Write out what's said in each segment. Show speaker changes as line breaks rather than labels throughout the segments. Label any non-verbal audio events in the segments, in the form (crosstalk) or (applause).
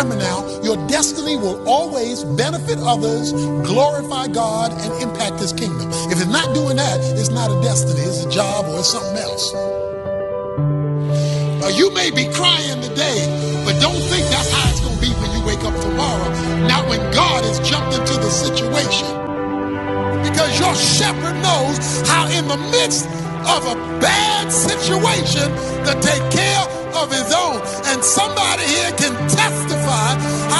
Remember now, your destiny will always benefit others, glorify God, and impact His kingdom. If it's not doing that, it's not a destiny, it's a job or it's something else. Uh, you may be crying today, but don't think that's how it's going to be when you wake up tomorrow. Not when God has jumped into the situation. Because your shepherd knows how, in the midst of a bad situation, to take care of his own. And somebody here can testify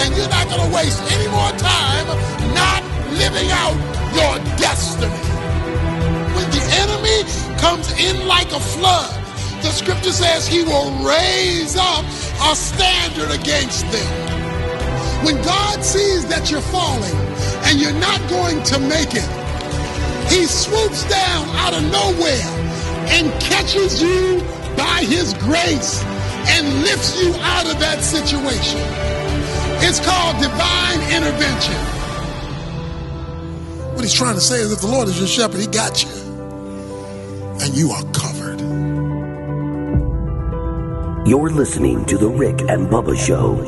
And you're not going to waste any more time not living out your destiny. When the enemy comes in like a flood, the scripture says he will raise up a standard against them. When God sees that you're falling and you're not going to make it, He swoops down out of nowhere and catches you by His grace and lifts you out of that situation. It's called divine intervention. What He's trying to say is if the Lord is your shepherd, He got you. And you are covered.
You're listening to The Rick and Bubba Show.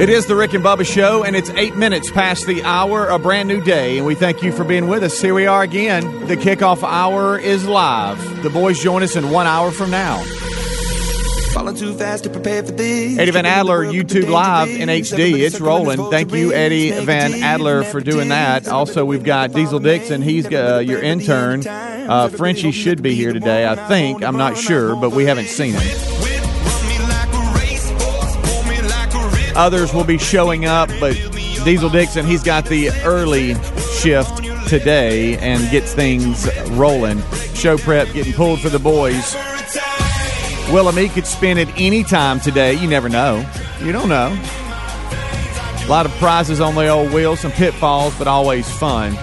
It is the Rick and Bubba Show, and it's eight minutes past the hour, a brand new day, and we thank you for being with us. Here we are again. The kickoff hour is live. The boys join us in one hour from now.
Falling too fast to prepare for this.
Eddie Van Adler, YouTube Live in HD. It's rolling. Thank you, Eddie Van Adler, for doing that. Also, we've got Diesel Dixon. He's uh, your intern. Uh, Frenchie should be here today, I think. I'm not sure, but we haven't seen him. Others will be showing up, but Diesel Dixon, he's got the early shift today and gets things rolling. Show prep getting pulled for the boys. Willamette could spin it any time today. You never know. You don't know. A lot of prizes on the old wheel, some pitfalls, but always fun.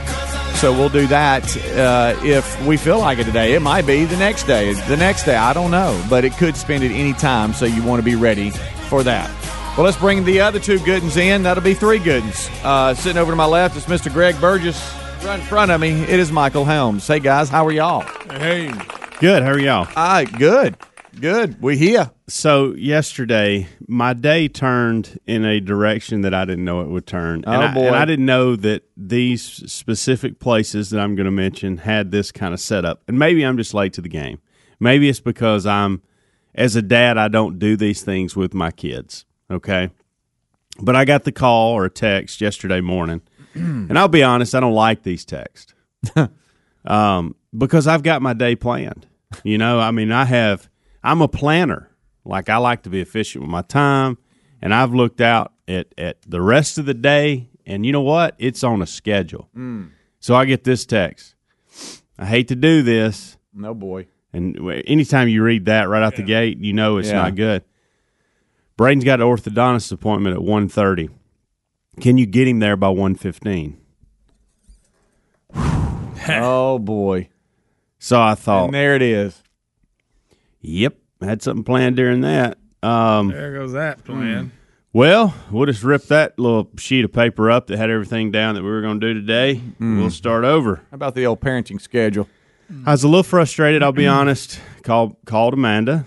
So we'll do that uh, if we feel like it today. It might be the next day. The next day, I don't know, but it could spin at any time. So you want to be ready for that. Well, let's bring the other two good ones in. That'll be three good ones. Uh, sitting over to my left is Mr. Greg Burgess. Right in front of me, it is Michael Helms. Hey, guys, how are y'all?
Hey. Good. How are y'all?
All right, good. Good. We here.
So yesterday, my day turned in a direction that I didn't know it would turn.
Oh,
and I,
boy.
And I didn't know that these specific places that I'm going to mention had this kind of setup. And maybe I'm just late to the game. Maybe it's because I'm, as a dad, I don't do these things with my kids. Okay. But I got the call or a text yesterday morning. (clears throat) and I'll be honest, I don't like these texts (laughs) um, because I've got my day planned. You know, I mean, I have, I'm a planner. Like, I like to be efficient with my time. And I've looked out at, at the rest of the day. And you know what? It's on a schedule. Mm. So I get this text. I hate to do this.
No boy.
And anytime you read that right out the gate, you know it's
Yeah.
not good. Braden's got an orthodontist appointment at 1.30. Can you get him there by 1.15? (laughs)
oh boy.
So I thought,
And there it is.
Yep, had something planned during that. Um,
There goes that plan.
well, we'll just rip that little sheet of paper up that had everything down that we were going to do today. We'll start over.
How about the old parenting schedule?
I was a little frustrated. I'll be honest. Called called Amanda,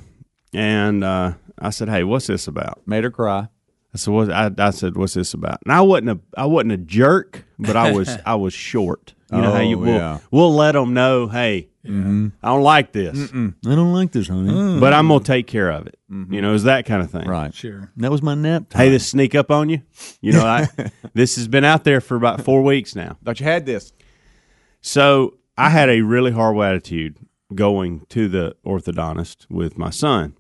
and uh, I said, "Hey, what's this about?"
Made her cry.
I said, what, I, I said, "What's this about?" And I wasn't a I wasn't a jerk, but I was (laughs) I was short. You know how you
Oh,
will
yeah.
we'll let them know, "Hey, Mm-hmm. I don't like this,
I don't like this, honey. Mm.
but I'm gonna take care of it." Mm-hmm. You know, it's that kind of thing.
Right.
Sure.
That was my nap time.
Hey, this sneak up on you. You know, I (laughs) this has been out there for about four weeks now.
Thought you had this.
So I had a really horrible attitude going to the orthodontist with my son.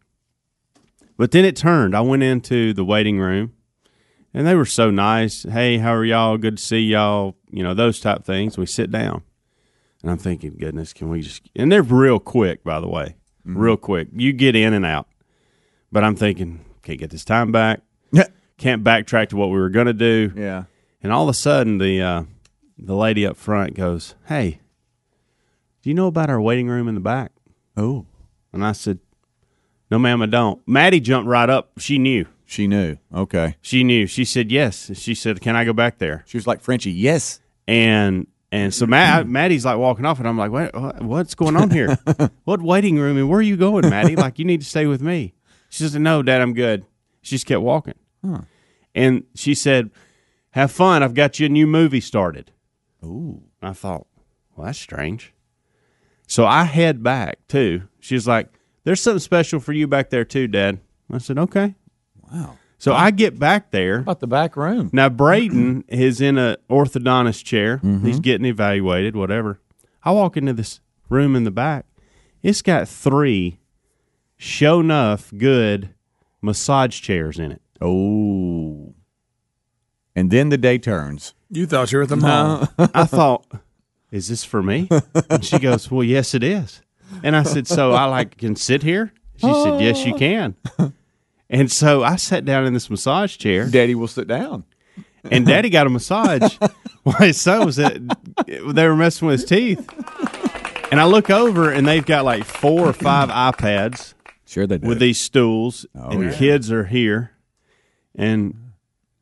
But then it turned. I went into the waiting room and they were so nice. Hey, how are y'all? Good to see y'all. You know, those type things. We sit down. And I'm thinking, goodness, can we just and they're real quick, by the way. Real quick. You get in and out. But I'm thinking, can't get this time back. Can't backtrack to what we were gonna do.
Yeah.
And all of a sudden, the uh, the lady up front goes, "Hey, do you know about our waiting room in the back?"
Oh,
And I said, "No, ma'am, I don't." Maddie jumped right up. She knew.
she knew. Okay.
She knew. She said yes. She said, "Can I go back there?"
She was like Frenchie. Yes.
And and so Matt, Maddie's like walking off, and I'm like, what, what- What's going on here? (laughs) what waiting room? And where are you going, Maddie? Like, you need to stay with me." She says, "No, Dad, I'm good." She just kept walking. And she said, "Have fun. I've got you a new movie started."
Ooh.
I thought, well, that's strange. So I head back too. She's like, "There's something special for you back there too, Dad." I said, "Okay."
Wow.
So I get back there.
About the back room.
Now Braden is in a orthodontist chair. Mm-hmm. He's getting evaluated, whatever. I walk into this room in the back. It's got three show enough good massage chairs in it.
Oh. And then the day turns.
You thought you were at the mall. (laughs)
I thought, is this for me? And she goes, well, yes, it is. And I said, so I like can sit here? She said, (laughs) yes, you can. And so I sat down in this massage chair,
Daddy will sit down.
and Daddy got a massage. (laughs) While his son was at, they were messing with his teeth. And I look over, and they've got like four or five (laughs) iPads
Sure they do.
with these stools, oh, and kids are here, and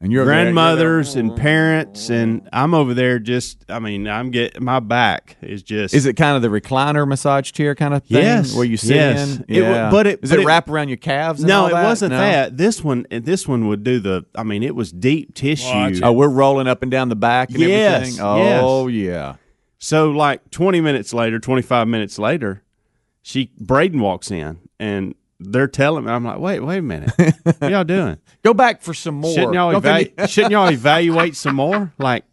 and you're
grandmothers and parents, and I'm over there just. I mean, I'm getting my back is just.
Is it kind of the recliner massage chair kind of thing?
Yes,
Where you sit
yes.
in?
It wa-
Yeah.
but it-
Does
but
it
it-
wrap around your calves? And
No,
all
it wasn't
No?
that. This one, this one would do the. I mean, it was deep tissue.
Watch it.
Oh, we're rolling up and down the back and
Yes,
everything. Oh, yeah.
So, like twenty minutes later, twenty five minutes later, she Braden walks in, and they're telling me, I'm like, wait, wait a minute, (laughs) what y'all doing?
Go back for some more.
Shouldn't y'all
Don't
eva- (laughs) shouldn't y'all evaluate some more? Like,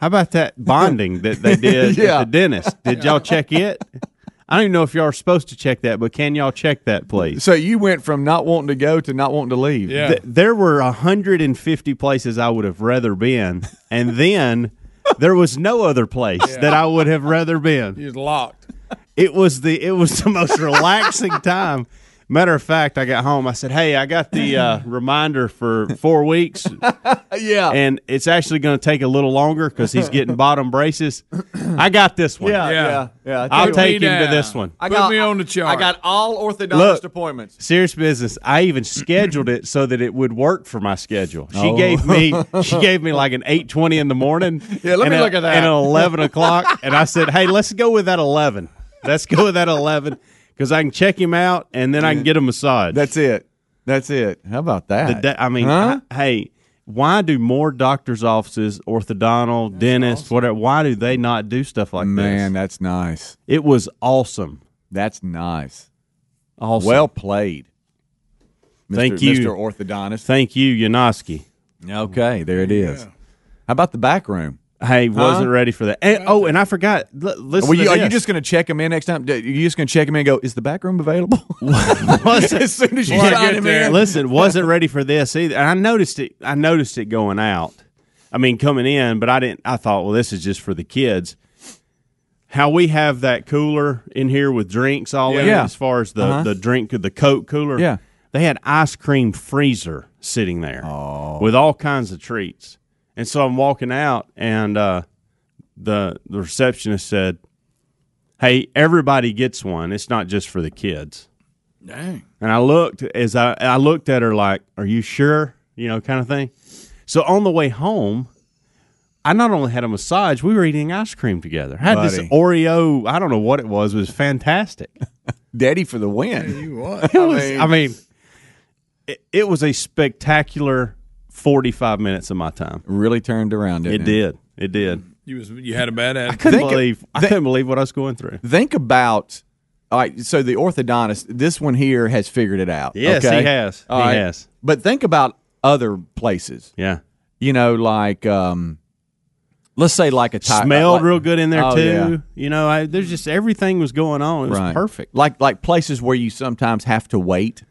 how about that bonding that they did
Yeah.
at the dentist? Did y'all check it? I don't even know if y'all are supposed to check that, but can y'all check that, please?
So you went from not wanting to go to not wanting to leave.
Yeah.
Th- there were 150 places I would have rather been, and then there was no other place that I would have rather been.
You was locked.
It was the it was the most (laughs) relaxing time. Matter of fact, I got home. I said, "Hey, I got the uh, (laughs) reminder for four weeks, (laughs)
Yeah.
and it's actually going to take a little longer because he's getting bottom braces. (clears throat) I got this one.
yeah,
Yeah.
yeah, yeah.
I'll
Put
take
me
him to this one.
I
Put me on the chart.
I got all orthodontist
Look.
appointments.
Serious business. I even scheduled it so that it would work for my schedule. She
Oh.
gave me (laughs) she gave me like an eight twenty in the morning.
Yeah, let me
a-
look at that.
And an eleven o'clock, and I said, "Hey, let's go with that eleven. Let's go with that eleven because I can check him out and then I can get a massage."
That's it. That's it. How about that?
the da- I mean,
Huh?
I- hey, why do more doctors' offices, orthodontal, dentists, whatever? Why do they not do stuff like
Man,
this?
Man, that's nice.
It was awesome.
That's nice.
Awesome.
Well played. Mr.
Thank you.
Mr. Orthodontist.
thank you, Yanoski.
Okay, there it is. How about the back room?
Hey, wasn't ready for that. And, oh, and I forgot. L- listen
Well, you,
to
are you
this.
just going to check him in next time? Are you just going to check him in and go, is the back room available? (laughs) (laughs) as soon as you sign
get
him
there.
in.
Listen, wasn't ready for this either. And I noticed it. I noticed it going out. I mean, coming in, but I didn't. I thought, well, this is just for the kids. How we have that cooler in here with drinks all in it,
Yeah.
as far as the
Uh-huh.
the drink, the Coke cooler.
Yeah.
they had ice cream freezer sitting there with all kinds of treats. And so I'm walking out, and uh, the the receptionist said, "Hey, everybody gets one. It's not just for the kids."
Dang.
And I looked as I I looked at her like, "Are you sure?" You know, kind of thing. So on the way home, I not only had a massage, we were eating ice cream together. Had
Buddy.
this Oreo, I don't know what it was, it was fantastic. (laughs)
Daddy for the win.
You (laughs) what?
It was, I mean, it, it was a spectacular forty-five minutes of my time.
Really turned around,
It
didn't
did, it did.
You was you had a bad
I couldn't
Think of-
believe, I couldn't believe what I was going through.
Think about. All right, so the orthodontist, this one here has figured it out.
Yes,
okay?
he has.
All
he
right.
has.
But think about other places.
Yeah,
You know, like um, let's say like a tire,
Smelled
like-
real good in there
Oh,
too.
yeah.
You know, I, there's just everything was going on. It was
right.
perfect.
Like like places where you sometimes have to wait.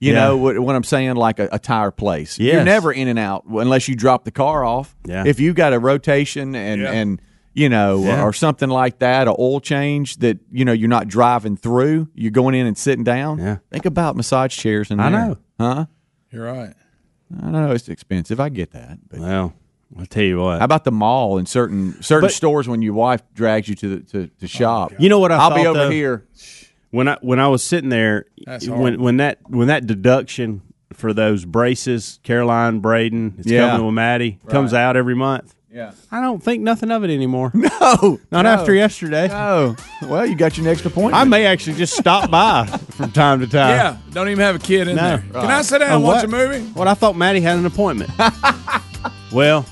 You
Yeah.
know what, what I'm saying? Like a, a tire place. You're never in and out unless you drop the car off.
Yeah.
If you got a rotation and
Yeah.
and you know
Yeah.
or something like that, a oil change that you know you're not driving through, you're going in and sitting down.
Yeah.
Think about massage chairs and
I
there.
know.
Huh?
You're right.
I know it's expensive. I get that. But
Well, I'll tell you what.
how about the mall and certain certain
But-
stores when your wife drags you to the to, to oh, shop?
You know what I
will be over
though?
here.
When I when I was sitting there, when when that when that deduction for those braces, Caroline Braden, it's
Yeah.
coming with Maddie, comes out every month.
Yeah.
I don't think nothing of it anymore. (laughs)
No.
Not
no.
after yesterday.
Oh, well, you got your next appointment.
I may actually just stop by from time to time.
Yeah, don't even have a kid in
No.
there. Can I sit down and watch
what?
a movie?
What I thought Maddie had an appointment. (laughs) well,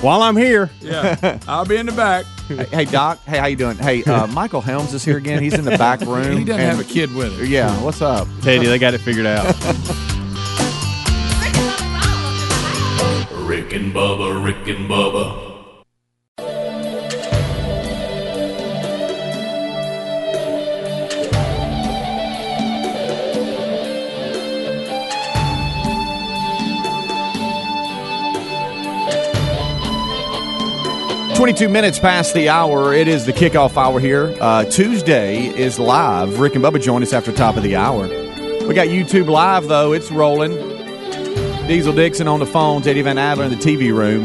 while I'm here,
Yeah, I'll be in the back.
Hey, hey, Doc. Hey, how you doing? Hey, uh, (laughs) Michael Helms is here again. He's in the back (laughs) room.
He doesn't
and-
have a kid with him.
Yeah, what's up?
Teddy, they got it figured out. (laughs)
Rick and Bubba, Rick and Bubba.
Twenty-two minutes past the hour. It is the kickoff hour here. Uh, Tuesday is live. Rick and Bubba join us after top of the hour. We got YouTube live though. It's rolling. Diesel Dixon on the phones. Eddie Van Adler in the TV room.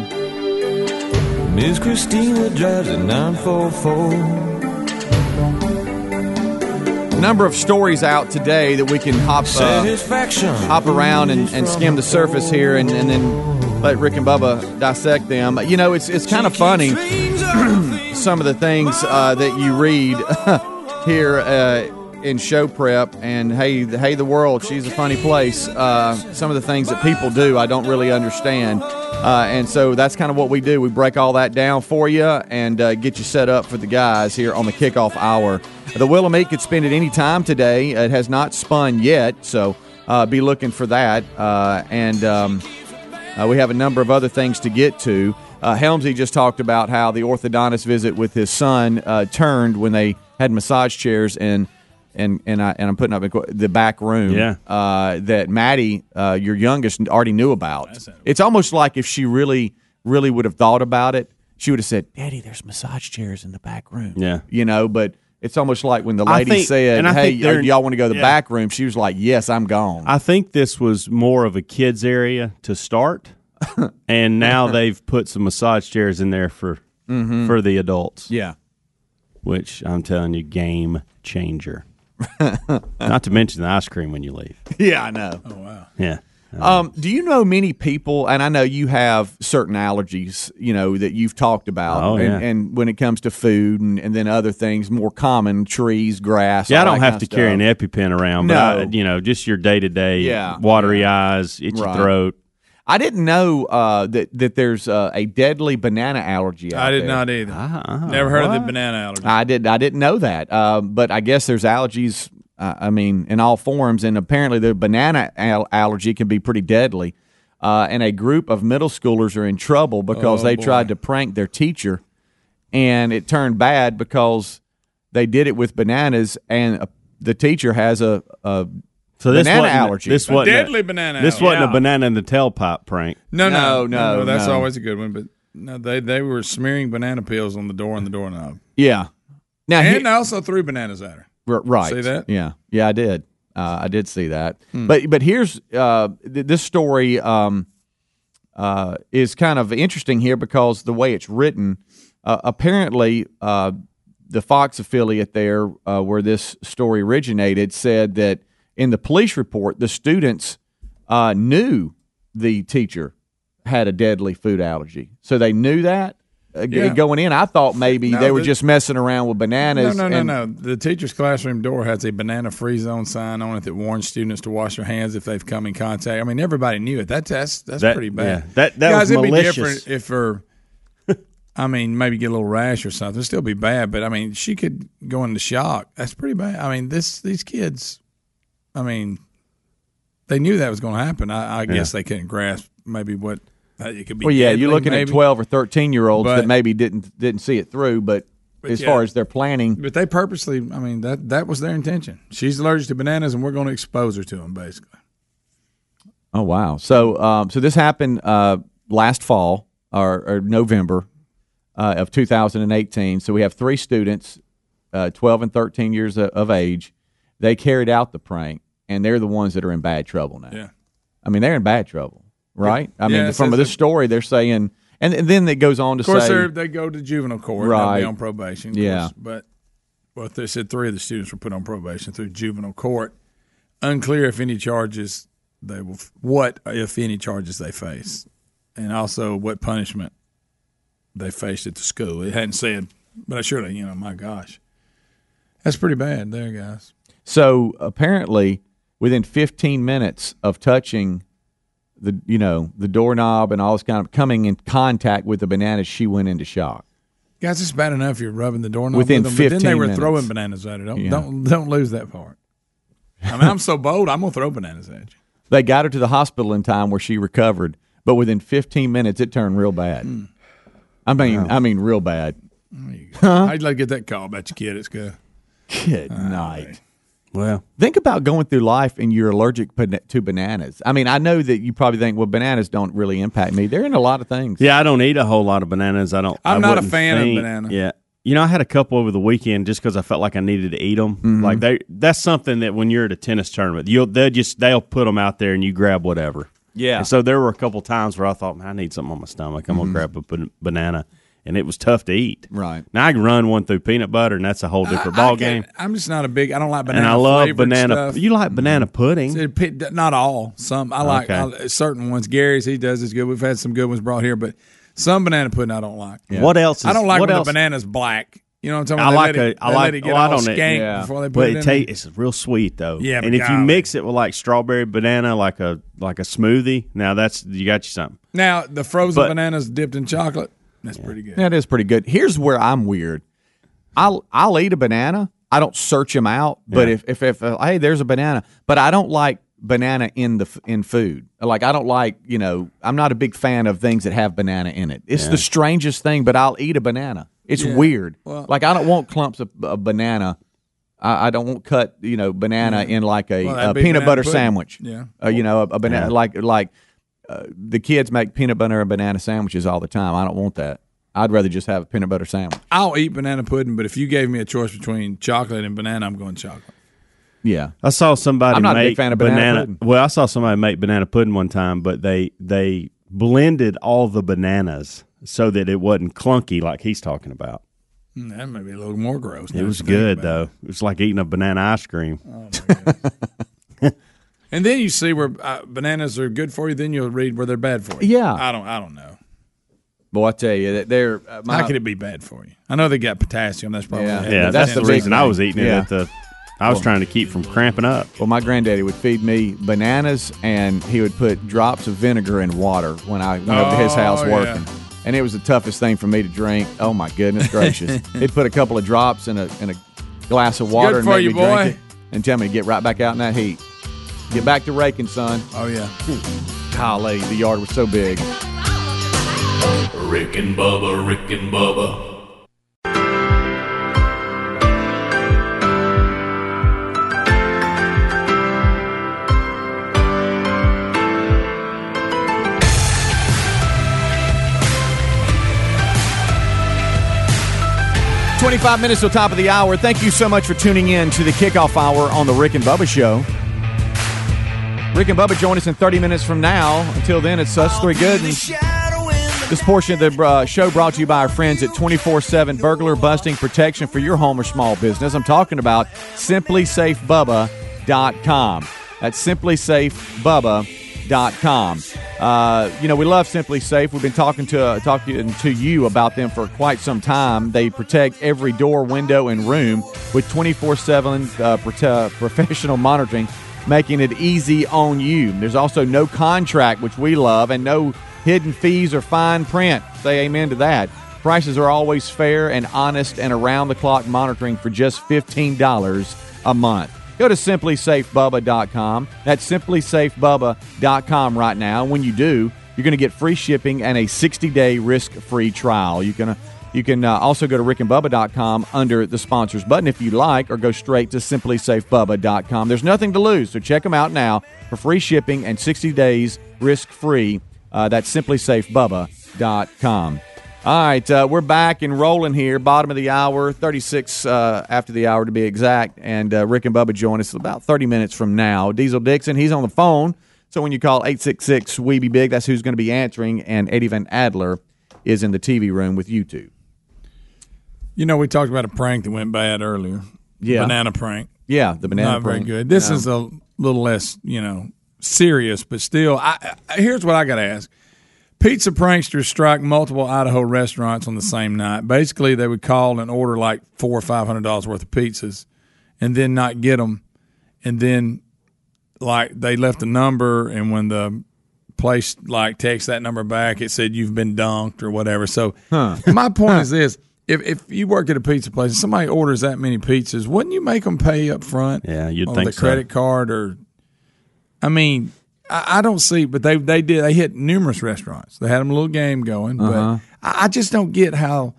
Miss Christina drives a 944.
Number of stories out today that we can hop uh,
Satisfaction.
hop around and, and skim the surface here and, and then let Rick and Bubba dissect them. You know, it's it's kind of funny (clears throat) some of the things uh, that you read (laughs) here uh, in show prep and hey hey the world she's a funny place. Uh, some of the things that people do I don't really understand. Uh, and so that's kind of what we do. We break all that down for you and uh, get you set up for the guys here on the kickoff hour. The Willamette could spin at any time today. It has not spun yet, so uh, be looking for that. And um, uh, we have a number of other things to get to. Uh, Helmsy just talked about how the orthodontist visit with his son uh, turned when they had massage chairs in. And and I and I'm putting up in the back room.
Yeah.
Uh, that Maddie, uh, your youngest, already knew about. It's almost like if she really, really would have thought about it, she would have said, "Daddy, there's massage chairs in the back room."
Yeah.
You know, but it's almost like when the lady
think-
said, "Hey,
think they're- oh,
y'all want to go to the
yeah.
back room?" She was like, "Yes, I'm gone."
I think this was more of a kids area to start, (laughs) and now they've put some massage chairs in there for mm-hmm. for the adults.
yeah.
which I'm telling you, game changer. (laughs) Not to mention the ice cream when you leave.
Yeah, I know. Oh wow.
Yeah.
Um, do you know many people, and I know you have certain allergies, you know, that you've talked about,
Oh,
and,
yeah.
and when it comes to food and, and then other things more common, trees, grass.
Yeah, I don't
that
have to
of
carry an. EpiPen around, but
No.
I, you know, just your day to day,
Yeah.
watery eyes, itchy
Right.
throat.
I didn't know uh, that that there's uh, a deadly banana allergy. Out
I did
there.
not either.
Ah,
Never heard of the banana allergy.
I did. I didn't know that. Uh, but I guess there's allergies. Uh, I mean, in all forms, and apparently the banana al- allergy can be pretty deadly. Uh, and a group of middle schoolers are in trouble because
Oh,
they
boy.
tried to prank their teacher, and it turned bad because they did it with bananas, and uh, the teacher has a, a
So this
Banana
wasn't,
allergy.
This wasn't
deadly banana
This
allergy.
wasn't
Yeah.
a banana in the tailpipe prank.
no,
No,
no,
no,
That's
no.
always a good one. But no, they they were smearing banana peels on the door and the doorknob,
yeah. Now he-
and I also threw bananas at her.
R- right.
See that?
Yeah, yeah, I did. Uh, I did see that.
Hmm.
But but here's uh, th- this story um, uh, is kind of interesting here because the way it's written. Uh, apparently, uh, the Fox affiliate there, uh, where this story originated, said that in the police report, the students uh, knew the teacher had a deadly food allergy, so they knew that. Uh, g-
Yeah.
Going in, I thought maybe
No,
they were
the-
just messing around with bananas.
no, no,
and-
no. The teacher's classroom door has a banana free zone sign on it that warns students to wash their hands if they've come in contact. I mean, everybody knew it. That, that's that's
That-
pretty bad.
yeah, that- that
Guys,
was
it'd
malicious.
be different if her. I mean, maybe get a little rash or something. It'd still be bad, but I mean, she could go into shock. That's pretty bad. I mean, this these kids. I mean, they knew that was going to happen. I, I guess they couldn't grasp maybe what it could be
Well, yeah, you're looking
maybe.
at 12 or 13 year olds
But-
that maybe didn't didn't see it through, but,
But
as
yeah.
far as their planning,
But they purposely, I mean, that that was their intention. She's allergic to bananas, and we're going to expose her to them, basically.
Oh wow! So um, so this happened uh, last fall or, or November uh, of 2018. So we have three students, uh, 12 and 13 years of, of age. They carried out the prank, and they're the ones that are in bad trouble now.
Yeah.
I mean, they're in bad trouble, right? I mean, from this story, they're saying, and, and then it goes on to
Of course,
say,
they're, go to juvenile court.
Right.
be on probation. of
Yeah.
course. But well, they said three of the students were put on probation through juvenile court. Unclear if any charges they will, what if any charges they face, and also what punishment they faced at the school. It hadn't said, but I surely you know, my gosh, that's pretty bad, there, guys.
So apparently, within 15 minutes of touching the you know the doorknob and all this kind of coming in contact with the bananas, she went into shock.
Guys, it's bad enough you're rubbing the doorknob
Within
with them, but then they were
minutes.
throwing bananas at her. Don't
Yeah.
don't don't lose that part. I mean, I'm so bold. I'm gonna throw bananas at you.
They got her to the hospital in time where she recovered, but within 15 minutes it turned real bad.
Hmm.
I mean, I mean, real bad.
I'd like to get that call about your kid. It's good.
Good night.
Well,
Think about going through life and you're allergic to bananas. I mean, I know that you probably think, well, bananas don't really impact me. They're in a lot of things.
yeah, I don't eat a whole lot of bananas. I don't.
I'm
I
not a
wouldn't
fan of
think-
banana.
Yeah, you know, I had a couple over the weekend just because I felt like I needed to eat them.
Mm-hmm.
Like they, that's something that when you're at a tennis tournament, you'll they'll just they'll put them out there and you grab whatever.
Yeah.
And so there were a couple times where I thought, man, I need something on my stomach. I'm gonna grab a banana, and it was tough to eat.
Mm-hmm. Right.
now, I can run one through peanut butter, and that's a whole different
I- I
ball
can't-
game.
I'm just not a big. I don't like banana.
And I love banana.
Stuff.
You like banana pudding?
It Not all. Some I like
Okay.
I, certain ones. Gary's he does is good. We've had some good ones brought here, but some banana pudding I don't like.
What else? Is,
I don't like
what
when
else?
the banana's black. You know what I'm talking
I
about?
like
they let
a.
it,
I like.
it
well, I don't
skank
yeah.
before they put
but
it
it it's real sweet though.
Yeah,
and if you mix it with like strawberry banana, like a like a smoothie, now that's you got you something.
now the frozen
But-
bananas dipped in chocolate. That's pretty good.
That is pretty good. Here's where I'm weird. I'll I'll eat a banana. I don't search them out, but
Yeah.
if if, if uh, hey, there's a banana, but I don't like banana in the in food. Like I don't like you know I'm not a big fan of things that have banana in it. It's the strangest thing, but I'll eat a banana. It's weird. like I don't want clumps of, of banana. I, I don't want cut you know banana in like a,
Well,
a peanut butter
pudding.
sandwich.
Yeah.
uh, you know a, a banana
Yeah.
like like uh, the kids make peanut butter and banana sandwiches all the time. I don't want that. I'd rather just have a peanut butter sandwich.
I'll eat banana pudding, but if you gave me a choice between chocolate and banana, I'm going chocolate.
Yeah.
I saw somebody.
I'm not a
make
big fan of banana pudding.
Well, I saw somebody make banana pudding one time, but they they blended all the bananas so that it wasn't clunky like he's talking about.
Mm, That may be a little more gross.
It was good though. It was like eating a banana ice cream. (laughs)
And then you see where uh, bananas are good for you. Then you'll read where they're bad for you.
Yeah.
I don't. I don't know.
Boy, I tell you, that they're uh, my,
How could it be bad for you? I know they got potassium. That's probably
Yeah.
Yeah,
That's
that's,
the
the
big
reason I was eating it
Yeah.
at the. I was trying to keep from cramping up.
Well, my granddaddy would feed me bananas, and he would put drops of vinegar in water when I went over to his
Oh,
house
yeah.
working. And it was the toughest thing for me to drink. Oh my goodness gracious! (laughs) He'd put a couple of drops in a in a glass of water and
for
make
you,
me drink it, and tell me to get right back out in that heat. Get back to raking, son.
Oh yeah.
Golly, the yard was so big.
Rick and Bubba, Rick and Bubba.
Twenty-five minutes till top of the hour. Thank you so much for tuning in to the kickoff hour on the Rick and Bubba Show. Rick and Bubba join us in 30 minutes from now. Until then, it's us three good. This portion of the uh, show brought to you by our friends at 24 7 Burglar Busting Protection for your home or small business. I'm talking about simplisafebubba.com. That's simplisafebubba.com. Uh, you know, we love SimpliSafe. We've been talking to uh, talking to you about them for quite some time. They protect every door, window, and room with 24 uh, 7 professional monitoring making it easy on you. There's also no contract, which we love, and no hidden fees or fine print. Say amen to that. Prices are always fair and honest and around the clock monitoring for just $15 a month. Go to simplisafebubba.com. That's simplisafebubba.com right now. When you do, you're going to get free shipping and a 60 day risk free trial. You're going Uh, you can uh, also go to rickandbubba.com under the sponsors button if you like, or go straight to simplisafebubba.com. There's nothing to lose, so check them out now for free shipping and 60 days risk free. Uh, that's simplisafebubba.com. All right, uh, we're back and rolling here. Bottom of the hour, 36 uh, after the hour to be exact. And uh, Rick and Bubba join us about 30 minutes from now. Diesel Dixon, he's on the phone. So when you call 866 Weeby Big, that's who's going to be answering. And Eddie Van Adler is in the TV room with you two.
You know, we talked about a prank that went bad earlier.
Yeah.
Banana prank.
Yeah, the banana
Not very good. This
No.
is a little less, you know, serious, but still. I, I, here's what I got to ask: Pizza pranksters strike multiple Idaho restaurants on the same night. Basically, they would call and order like four or five hundred dollars worth of pizzas, and then not get them, and then like they left a number, and when the place like text that number back, it said you've been dunked or whatever. So my point is this. If, if you work at a pizza place and somebody orders that many pizzas, wouldn't you make them pay up front?
Yeah, you'd
on
think
the
so.
credit card or, I mean, I, I don't see, but they they did they hit numerous restaurants. They had them a little game going,
Uh-huh.
but I, I just don't get how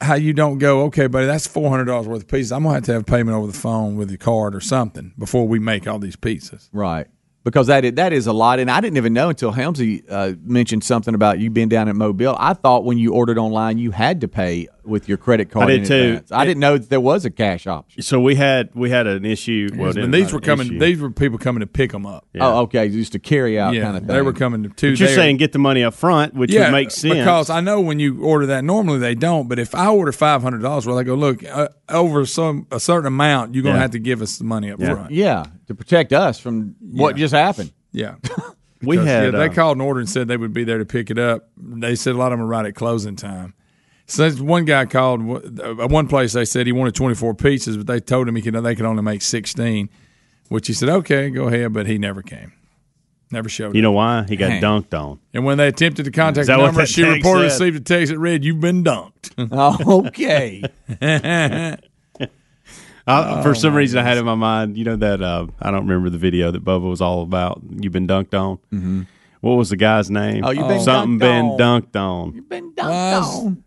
how you don't go. Okay, buddy, that's four hundred dollars worth of pizzas. I'm gonna have to have payment over the phone with your card or something before we make all these pizzas.
Right. Because that is, that is a lot, and I didn't even know until Helmsy uh, mentioned something about you being down at Mobile. I thought when you ordered online, you had to pay with your credit card.
I did
in
too.
advance. I didn't know that there was a cash option.
So we had we had an issue. Well,
and these were coming.
issue.
These were people coming to pick them up.
Oh, okay, just to carry out
yeah,
kind of thing.
they were coming to. to
But you're saying get the money up front, which
yeah,
would make sense.
because I know when you order that, normally they don't. But if I order five hundred dollars, well, they go look uh, over some a certain amount, you're gonna
Yeah.
have to give us the money up
Yeah.
front.
Yeah, to protect us from what just happened.
Yeah. (laughs)
we
Because,
had
yeah, they
uh,
called an order and said they would be there to pick it up. They said a lot of them were right at closing time. So one guy called uh, one place. They said he wanted 24 pizzas, but they told him he could they could only make 16. Which he said, okay, go ahead, but he never came, never showed
You
up.
know why he got
Dang.
dunked on?
And when they attempted to contact
Is
the number, she
text
reportedly
said?
received a text that read, "You've been dunked."
Oh, (laughs) (laughs) okay. (laughs)
Uh, for some reason, I had in my mind, you know that uh, I don't remember the video that Bubba was all about. You've been dunked on. Mm-hmm. What was the guy's name?
Oh, you've been
something
dunked
been
on.
dunked on.
You've
been
dunked
is-
on.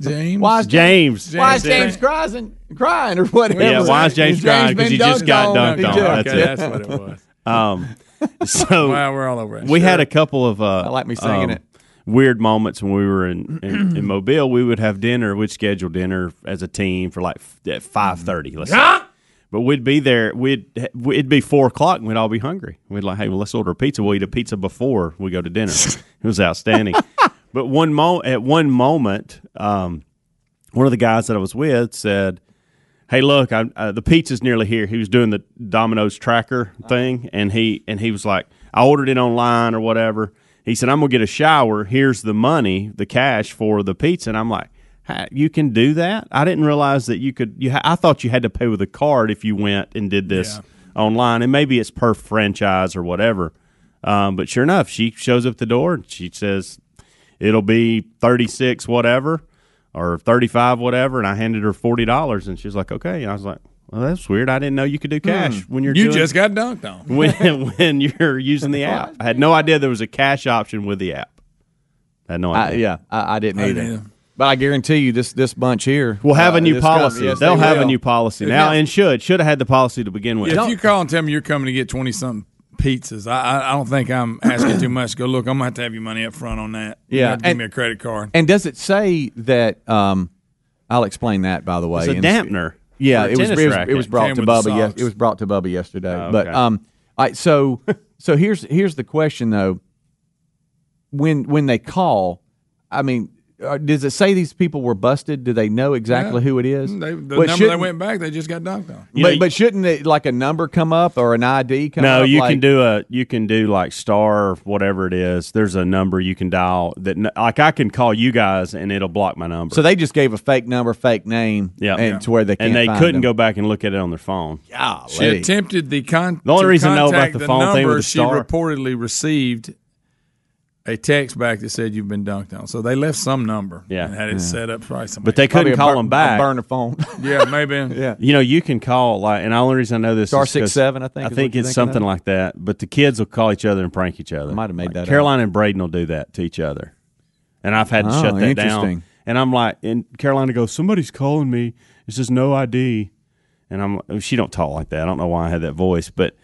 James,
Why is
James.
Why is
James-
James crying, crying or whatever?
Yeah, why is James crying?
Because
he just got
on.
dunked
He
on. That's
okay,
it.
that's what it was.
Um, (laughs) so
Wow, we're all over it.
we
Sure.
had a couple of uh,
I like me singing
um,
it.
weird moments when we were in, in, (clears throat) in Mobile. We would have dinner. We'd schedule dinner as a team for like f- at five thirty. Let's say. But we'd be there. We'd it'd be four o'clock, and we'd all be hungry. We'd like, hey, well, let's order a pizza. We'll eat a pizza before we go to dinner. (laughs) it was outstanding. But one mo- at one moment, um, one of the guys that I was with said, "Hey, look, I, uh, the pizza's nearly here." He was doing the Domino's tracker thing, and he and he was like, "I ordered it online or whatever." He said, "I'm gonna get a shower. Here's the money, the cash for the pizza." And I'm like, "Ha- "You can do that? I didn't realize that you could. You ha- I thought you had to pay with a card if you went and did this online, and maybe it's per franchise or whatever." Um, but sure enough, she shows up the door and she says, it'll be 36 whatever or 35 whatever and i handed her $40 and she's like okay. And i was like well that's weird. I didn't know you could do cash when you're
You
doing,
just got dunked on. (laughs)
when, when you're using the app. i had no idea there was a cash option with the app. I had no
I,
idea.
yeah, I, I didn't
I
either.
didn't. Either.
But I guarantee you, this this bunch here
we'll have
uh,
a new
this com-
policy.
yes,
they'll
they
have a new policy now
y'all-
and should should have had the policy to begin with.
If you call and tell me you're coming to get twenty something pizzas, I, I I don't think I'm (coughs) asking too much. Go look, I'm gonna have to have your money up front on that. You
Yeah,
have to give me a credit card.
And does it say that? Um, I'll explain that by the way.
it's a
And-
dampener
Yeah, it was, it was it was brought to
with
Bubba. Yes, it was brought to Bubba yesterday.
Oh,
But um, all right, so so here's here's the question though. When when they call, I mean, uh, does it say these people were busted? Do they know exactly
Yeah.
who it is?
They, the
But
number they went back, they just got dunked on.
But
know,
but shouldn't it, like a number come up or an ID come
No,
up?
you
like-
can do a you can do like star or whatever it is. There's a number you can dial that like I can call you guys and it'll block my number.
So they just gave a fake number, fake name,
Yeah.
and
Yeah.
to where they can't
and they
find
couldn't
them.
go back and look at it on their phone.
Yeah, she
Golly.
attempted the con.
The only reason I know about
contact
the phone thing
number
with the
she reportedly received a text back that said you've been dunked on. So they left some number.
Yeah.
and had it
Yeah.
set up probably somebody.
But they couldn't call them back.
burner phone. (laughs)
yeah, maybe. (laughs)
yeah.
You know, you can call like, and the only reason I know this
Star
is 'cause
67, I think,
I think it's something like that. But the kids will call each other and prank each other.
might have made
Like,
that up.
Caroline and Braden will do that to each other, and I've had to
Oh,
shut that down. And I'm like, and Carolina goes, somebody's calling me. It says no ID, and I'm she don't talk like that. I don't know why I had that voice, but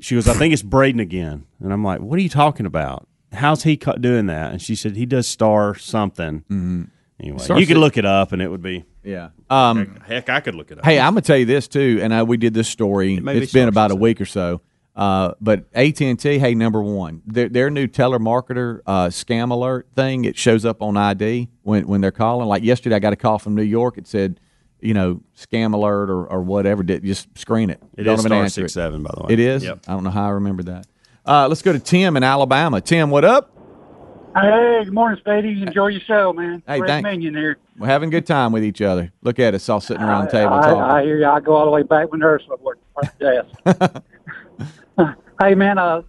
she goes, I think it's Braden again, and I'm like, what are you talking about? How's he doing that? And she said he does star something. Mm-hmm. Anyway,
Star
you could look it up, and it would be
Yeah. Um,
heck, I could look it up.
Hey, I'm gonna tell you this too, and uh, we did this story.
be
It's been about a week or so. Uh, but AT and T, hey, number one, their their new telemarketer uh, scam alert thing. It shows up on ID when when they're calling. Like yesterday, I got a call from New York. It said, you know, scam alert or, or whatever. Did just screen it.
It
Don't
is star
answer it.
seven, by the way.
It is.
Yep.
I don't know how I remember that. Uh, let's go to Tim in Alabama. Tim, what up?
Hey, good morning, Speedy. Enjoy your show, man.
Hey,
Red
thanks.
Minion here.
We're having a good time with each other. Look at us all sitting around the table
I,
talking.
I hear you. I go all the way back when Ursula worked at the desk. (laughs) hey, man, uh,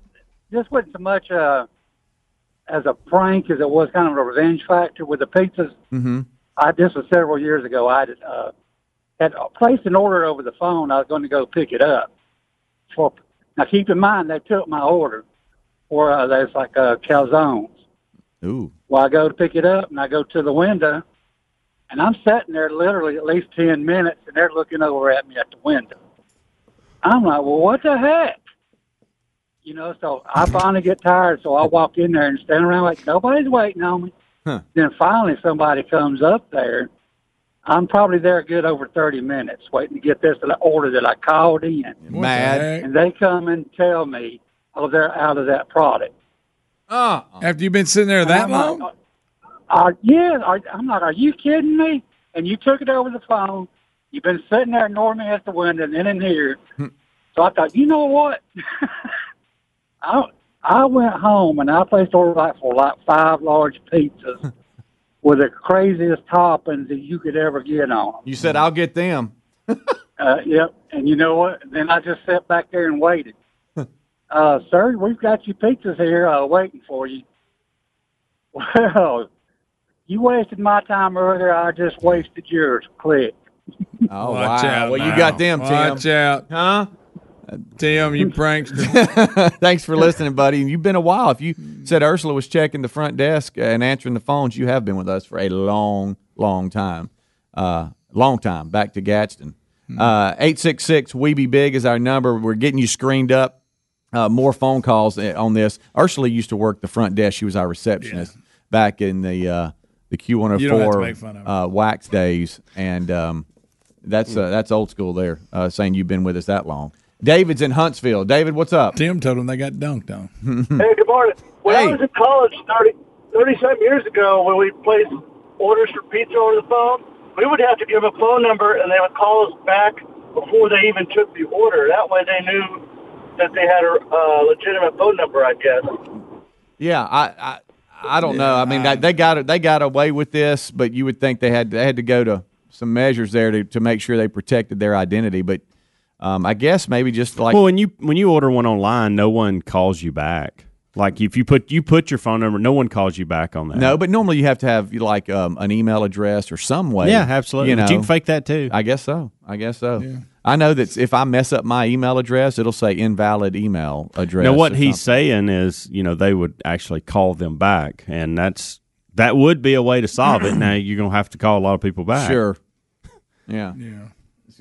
this wasn't so much uh, as a prank as it was kind of a revenge factor with the pizzas.
mm-hmm.
I this was several years ago. I had, uh, had placed an order over the phone. I was going to go pick it up. For now, keep in mind they took my order for uh, there's like uh, calzones.
Ooh.
Well, I go to pick it up and I go to the window, and I'm sitting there literally at least ten minutes, and they're looking over at me at the window. I'm like, well, what the heck? You know, so I finally get tired, so I walk in there and stand around like nobody's waiting on me.
Huh.
Then finally somebody comes up there. I'm probably there a good over 30 minutes waiting to get this order that I called in.
Mad.
And they come and tell me, oh, they're out of that product.
Uh,
After you've been sitting there that
I'm like,
long?
Are, yeah, are, I'm like, are you kidding me? And you took it over the phone. You've been sitting there ignoring me at the window and then in here. so I thought, you know what? (laughs) I I went home and I placed order like for like five large pizzas (laughs) with the craziest toppings that you could ever get on. 'em.
You said I'll get them. (laughs)
Uh, yep. And you know what? Then I just sat back there and waited. (laughs) uh, sir, we've got your pizzas here uh, waiting for you. (laughs) Well, you wasted my time earlier. I just wasted yours. Click.
Oh
Watch
wow!
out
well, you got them, Tim.
Watch out.
Huh?
Tim, you (laughs) prankster.
Thanks for listening, buddy. And you've been a while. If you said Ursula was checking the front desk and answering the phones, you have been with us for a long, long time. Uh, long time. Back to Gadsden. Uh, Eight six six. We be big is our number. We're getting you screened up. Uh, more phone calls uh, on this. Ursula used to work the front desk. She was our receptionist back in the uh, the Q one
You don't have to
hundred
of
four uh, wax days, and um, that's uh, that's old school there. Uh, saying you've been with us that long. David's in Huntsville. David, what's up?
Tim told them they got dunked on. (laughs)
Hey, good morning. When
Hey.
I was in college 30, 30 some years ago, when we placed orders for pizza over the phone, we would have to give a phone number, and they would call us back before they even took the order. That way, they knew that they had a uh, legitimate phone number. I guess.
Yeah, I I, I don't know. I mean, they, they got they got away with this, but you would think they had they had to go to some measures there to, to make sure they protected their identity. But um, I guess maybe just like
well, when you when you order one online, no one calls you back. Like if you put you put your phone number, no one calls you back on that.
no, but normally you have to have like um, an email address or some way.
Yeah, absolutely.
You
But
know,
you can fake that too.
I guess so. I guess so. I know that if I mess up my email address, it'll say invalid email address.
Now, what he's
something.
saying is, you know, they would actually call them back, and that's that would be a way to solve it. (clears throat) Now you're gonna have to call a lot of people back.
sure. Yeah.
Yeah.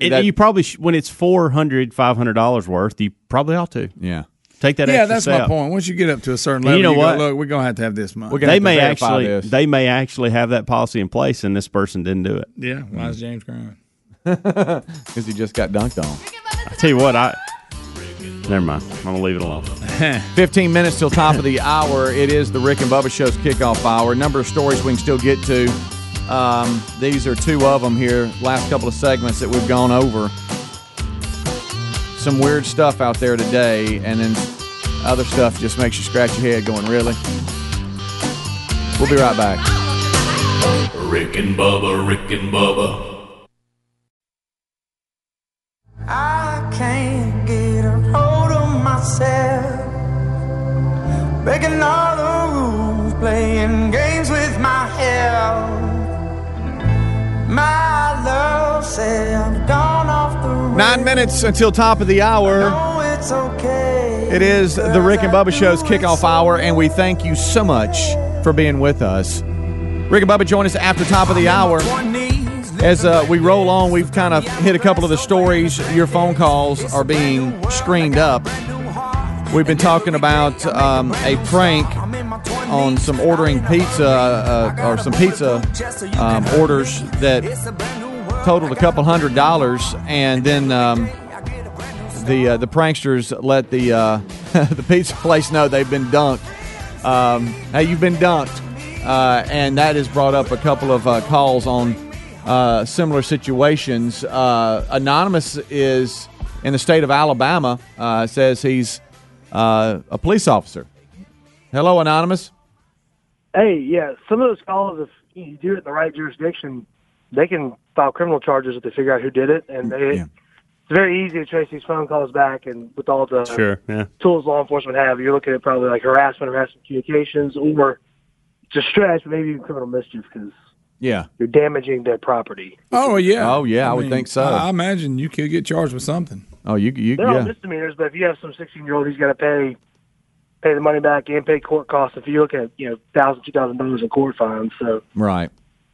And
that-
you probably sh- when it's four hundred, five hundred dollars worth, you probably ought to
Yeah.
take that.
Yeah,
extra
that's my point. Once you get up to a certain
And
level,
you know
go,
what?
look, we're going to have to have this money.
They may actually
this.
they may actually have that policy in place, and this person didn't do it.
yeah, why is mm. James crying? (laughs)
because he just got dunked on.
I tell you what, I never mind. I'm gonna leave it alone. (laughs)
15 minutes till top of the hour. It is the Rick and Bubba Show's kickoff hour. Number of stories we can still get to. Um, these are two of them here. Last couple of segments that we've gone over. Some weird stuff out there today, and then other stuff just makes you scratch your head going, really? We'll be right back.
Rick and Bubba, Rick and Bubba.
I can't get a hold of myself. Breaking all the rules, My love say I'm gone off the.
Nine minutes until top of the hour.
Okay,
it is the Rick and Bubba Show's kickoff hour, and we thank you so much for being with us. Rick and Bubba join us after top of the hour. As uh, we roll on, we've kind of hit a couple of the stories. Your phone calls are being screened up. We've been talking about um, a prank on some ordering pizza uh, or some pizza um, orders that totaled a couple hundred dollars, and then um, the uh, the pranksters let the uh, (laughs) the pizza place know they've been dunked. Um, hey, you've been dunked, uh, and that has brought up a couple of uh, calls on uh, similar situations. Anonymous is in the state of Alabama. Says he's a police officer. Hello, Anonymous.
Hey, yeah, some of those calls, if you do it in the right jurisdiction, they can file criminal charges if they figure out who did it, and they, it's very easy to trace these phone calls back. And with all the
Sure, yeah.
tools law enforcement have, you're looking at probably like harassment, harassment communications, or it's a stretch, maybe even criminal mischief because
Yeah.
you're damaging their property.
Oh yeah.
Oh, yeah, I would think so.
I imagine you could get charged with something.
Oh, you you
They're all
yeah.
misdemeanors, but if you have some 16 year old, he's got to pay pay the money back and pay court costs. If you look at you know thousand, two thousand dollars in court fines, so
Right.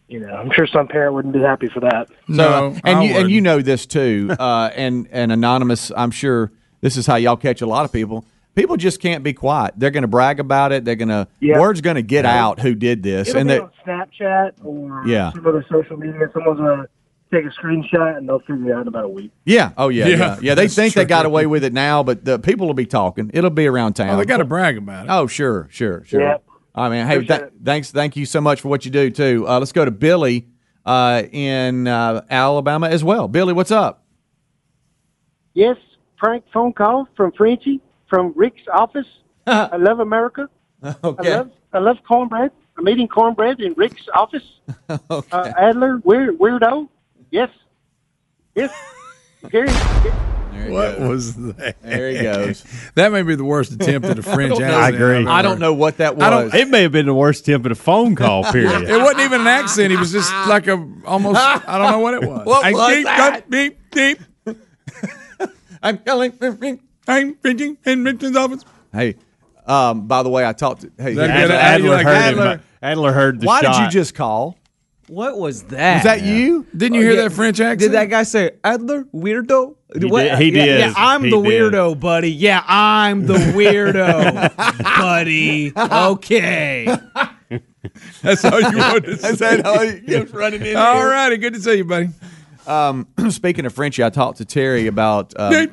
you know I'm sure some parent wouldn't be happy for that.
So, uh, and you and you know this too, (laughs) uh, and and anonymous. I'm sure this is how y'all catch a lot of people. People just can't be quiet. They're going to brag about it. They're going to
Yeah.
word's going to get out who did this,
It'll
and
be
they,
on Snapchat or
Yeah.
some other social media. Someone's gonna take a screenshot and they'll figure it out in about a week.
yeah, oh yeah,
Yeah,
yeah, yeah. They
that's
think they got away with it now, but the people will be talking. It'll be around town.
Oh, they got to brag about it.
Oh, sure, sure, sure.
Yeah.
I mean, hey, th- thanks, thank you so much for what you do too. Uh, let's go to Billy uh, in uh, Alabama as well. Billy, what's up?
Yes, prank phone call from Frenchie from Rick's office. (laughs) I love America. (laughs)
Okay.
I love I love cornbread. I'm eating cornbread in Rick's office. (laughs) uh, Adler, weird, weirdo. Yes, yes. Gary,
What was that?
There he goes. (laughs)
that may be the worst attempt at a (laughs) French accent.
I agree.
I've
I don't know what that was.
I don't-
It may have been the worst attempt at a phone call. (laughs) Period.
It wasn't even an accent. He was just like a almost. I don't know what it was.
What
I
was
keep-
that?
Beep, beep.
I'm calling.
I'm printing in Richard's office.
Hey, um, by the way, I talked to. Hey,
Is that
Adler.
Adler, heard
Adler?
him. Adler heard the
Why
shot.
did you just call?
What was that?
Was that you?
Didn't you hear that French accent?
Did that guy say Adler weirdo?
He
What-
did- he
yeah,
did.
Yeah, I'm
He
the
did.
weirdo, buddy. Yeah, I'm the (laughs) weirdo, (laughs) buddy. Okay. (laughs)
That's all you wanted to
That's
say.
that all you kept running in
All righty, good to see you, buddy.
Um, (clears throat) speaking of Frenchie, I talked to Terry about um,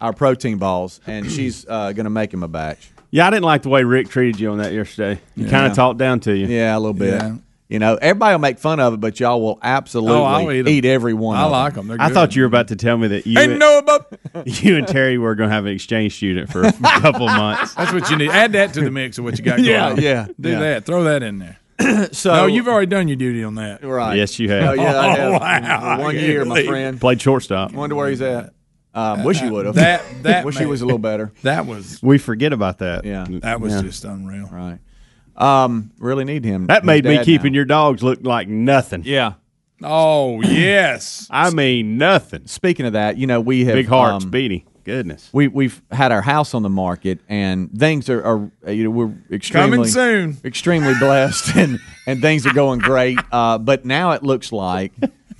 our protein balls, and she's uh, going to make him a batch.
Yeah, I didn't like the way Rick treated you on that yesterday. He
Yeah.
kind of talked down to you.
Yeah, a little bit.
Yeah.
You know, everybody will make fun of it, but y'all will absolutely
Oh, I'll eat 'em.
eat every one.
I
of
like them. They're
I thought you were about to tell me that you
Ain't
and,
know about. (laughs)
you and Terry were going to have an exchange student for a (laughs) couple months.
That's what you need. Add that to the mix of what you got (laughs) going
Yeah,
on.
yeah,
Do
yeah.
that. Throw that in there. (clears throat)
So
no, you've already done your duty on that.
right.
Yes, you have.
Oh, yeah, I have.
Oh, wow.
One
I
year, my friend.
Played shortstop.
Wonder where he's at. Um, wish he would have.
That that
wish he was a little better.
That was
We forget about that.
Yeah.
that was
Yeah.
just unreal.
Right. Um, really need him.
That
his
made me keeping
now.
your dogs look like nothing.
Yeah.
Oh (clears throat) yes.
I mean nothing.
Speaking of that, you know we have
Big hearts,
um,
Beatty. Goodness.
we we've had our house on the market and things are, are you know we're extremely
Coming soon.
extremely blessed (laughs) and and things are going great uh, but now it looks like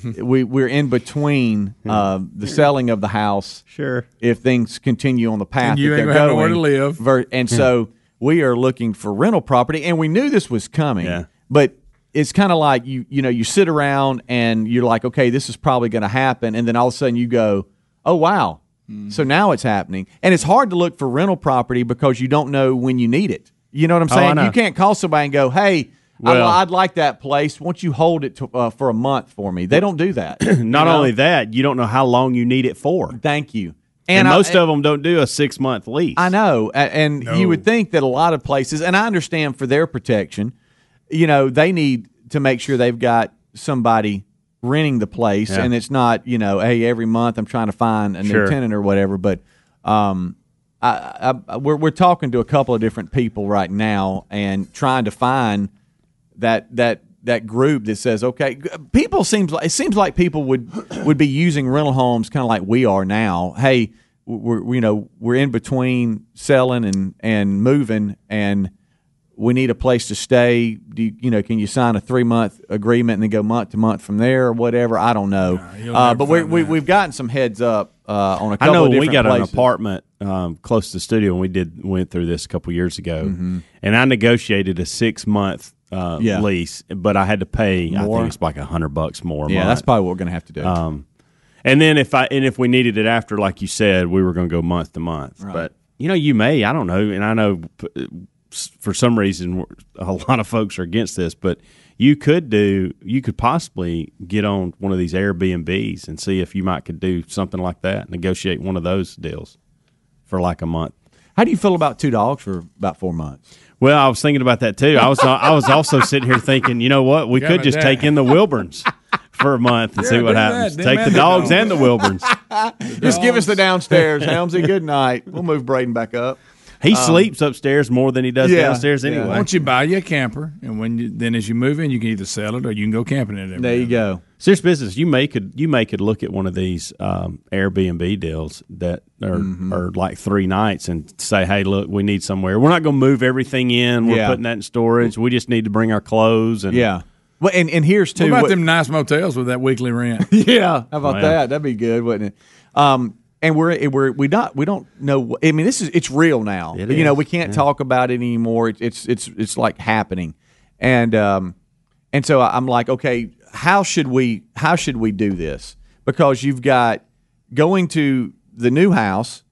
we we're in between uh, the selling of the house
Sure.
if things continue on the path
And you
that
ain't
they're
gonna have
going
nowhere to live.
ver- and so we are looking for rental property and we knew this was coming
Yeah.
but it's kind of like you you know you sit around and you're like okay this is probably going to happen and then all of a sudden you go oh wow
Mm.
so now it's happening and it's hard to look for rental property because you don't know when you need it you know what i'm
Oh,
saying
know.
you can't call somebody and go hey
Well-
I'd, I'd like that place. Won't you hold it to, uh, for a month for me? They don't do that. (clears throat)
Not
You know?
only that, you don't know how long you need it for.
Thank you.
And,
I-
most of them don't do a six month lease.
I know, and
No.
you would think that a lot of places, and I understand for their protection, you know, they need to make sure they've got somebody renting the place,
Yeah.
and it's not, you know, hey, every month I'm trying to find a new tenant or whatever. But um, I, I, we're we're talking to a couple of different people right now and trying to find that that that group that says, okay, people seems like it seems like people would would be using rental homes kind of like we are now. Hey, we're you know we're in between selling and and moving, and we need a place to stay. Do you, you know? Can you sign a three month agreement and then go month to month from there or whatever? I don't know.
you'll
uh, but we're, we we've gotten some heads up uh, on a
I
couple
know
of
when we got
places.
an apartment um, close to the studio, and we did went through this a couple years ago,
Mhm.
and I negotiated a six month uh,
Yeah.
lease, but I had to pay. I think it's like a hundred bucks more.
Yeah,
month.
that's probably what we're going to have to do.
Um, and then if I and if we needed it after, like you said, we were going to go month to month.
Right.
But you know, you may. I don't know, and I know for some reason a (laughs) lot of folks are against this, but you could do. You could possibly get on one of these Airbnbs and see if you might could do something like that. Negotiate one of those deals for like a month.
How do you feel about two dogs for about four months?
Well, I was thinking about that too. I was I was also sitting here thinking, you know what, we could just take in the Wilburns for a month and
Yeah,
see what happens.
Them
Take the
the
dogs
dogs.
and the Wilburns. (laughs)
Just give us the downstairs, Helmsy. Good night. We'll move Braden back up.
He
Um,
sleeps upstairs more than he does
yeah,
downstairs
yeah.
anyway.
Why don't you buy you a camper, and when you, then as you move in, you can either sell it or you can go camping in it.
There you go.
Serious business. You may could you may could look at one of these um, Airbnb deals that are
Mm-hmm.
are like three nights and say, hey, look, we need somewhere. We're not going to move everything in. We're
Yeah.
putting that in storage. We just need to bring our clothes and
Yeah. Well, and, and here's
What
too.
about
what-
them nice motels with that weekly rent? (laughs)
yeah. How about
Wow.
that? That'd be good, wouldn't it? Um, and we're we're we not we don't know. I mean, this is it's real now.
It
you know, we can't
yeah.
talk about it anymore. It's it's it's it's like happening, and um, and so I'm like, okay, how should we how should we do this? Because you've got going to the new house,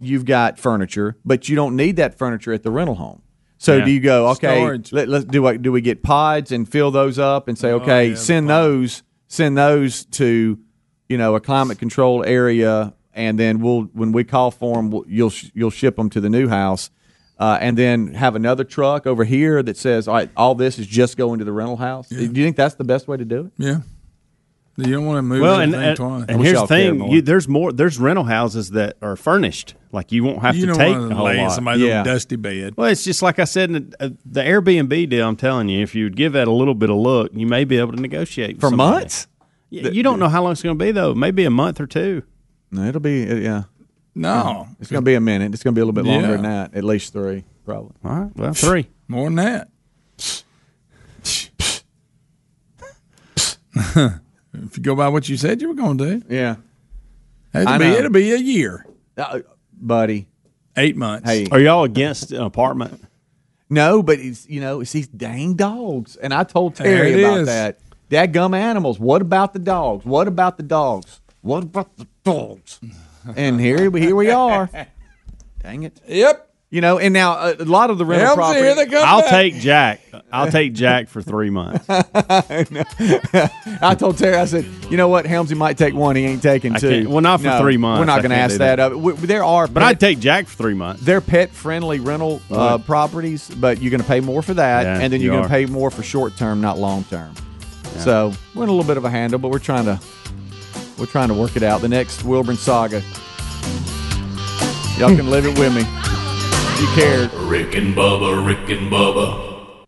you've got furniture, but you don't need that furniture at the rental home. So
Yeah.
do you go okay?
Storage.
Let, let's do what do we get pods and fill those up and say oh, okay,
yeah,
send those send those to you know a climate controlled area, and then we'll when we call for them, we'll, you'll you'll ship them to the new house, uh, and then have another truck over here that says all right, all this is just going to the rental house. Do you think that's the best way to do it?
Yeah. You don't want to move
well, and, and,
twice.
and here's the thing: you, there's more. There's rental houses that are furnished. Like you won't have
You
to
don't
take
wanna
a whole
lay in
lot.
somebody's little dusty bed.
Well, it's just like I said in the, uh, the Airbnb deal. I'm telling you, if you would give that a little bit of look, you may be able to negotiate
For
somebody.
months?
Y- You don't know how long it's going to be though. Maybe a month or two.
No, it'll be uh, yeah.
No.
it's going to be a minute. It's going to be a little bit longer
Yeah.
than that, at least three, probably.
All right, well, three.
More than that. (laughs) if you go by what you said you were going to do,
Yeah,
it'll
I
be
know.
it'll be a year,
uh, buddy.
eight months.
Hey,
Are y'all against an apartment?
No, but it's you know it's these dang dogs, and I told
There
Terry
it
about
is.
that. That gum animals. What about the dogs? What about the dogs? What about the dogs? And here we here we are. (laughs) Dang it.
Yep.
You know, and now uh, a lot of the rental
Helms,
property.
here
I'll
back.
take Jack. (laughs) I'll take Jack for three months. (laughs)
I told Terry, I said, you know what, Helmsy might take one. He ain't taking two.
well, not for
No,
three months.
We're not going to ask that.
that.
We- There are,
But I'd take Jack for three months.
they're pet friendly rental uh, properties, but you're going to pay more for that,
Yeah,
and then you're
you
going to pay more for short term, not long term. So we're in a little bit of a handle, but we're trying to we're trying to work it out. The next Wilburn saga, y'all can live it with me. If you cared.
Rick and Bubba, Rick and Bubba.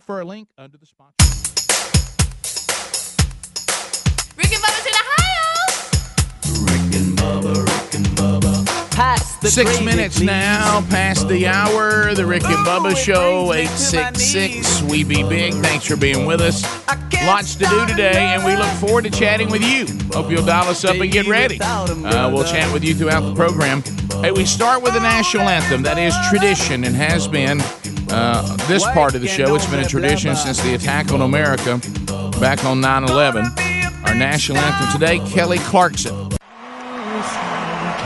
For a link under the sponsor.
Rick and Bubba's in Ohio.
Pass the Six minutes now past the hour. The Rick and Bubba Show, 866 We Be Big. Thanks for being with us. Lots to do today, and we look forward to chatting with you. Hope you'll dial us up and get ready. Uh, we'll chat with you throughout the program. Hey, we start with the national anthem. That is tradition and has been uh, this part of the show. It's been a tradition since the attack on America back on 9 11. Our national anthem today, Kelly Clarkson.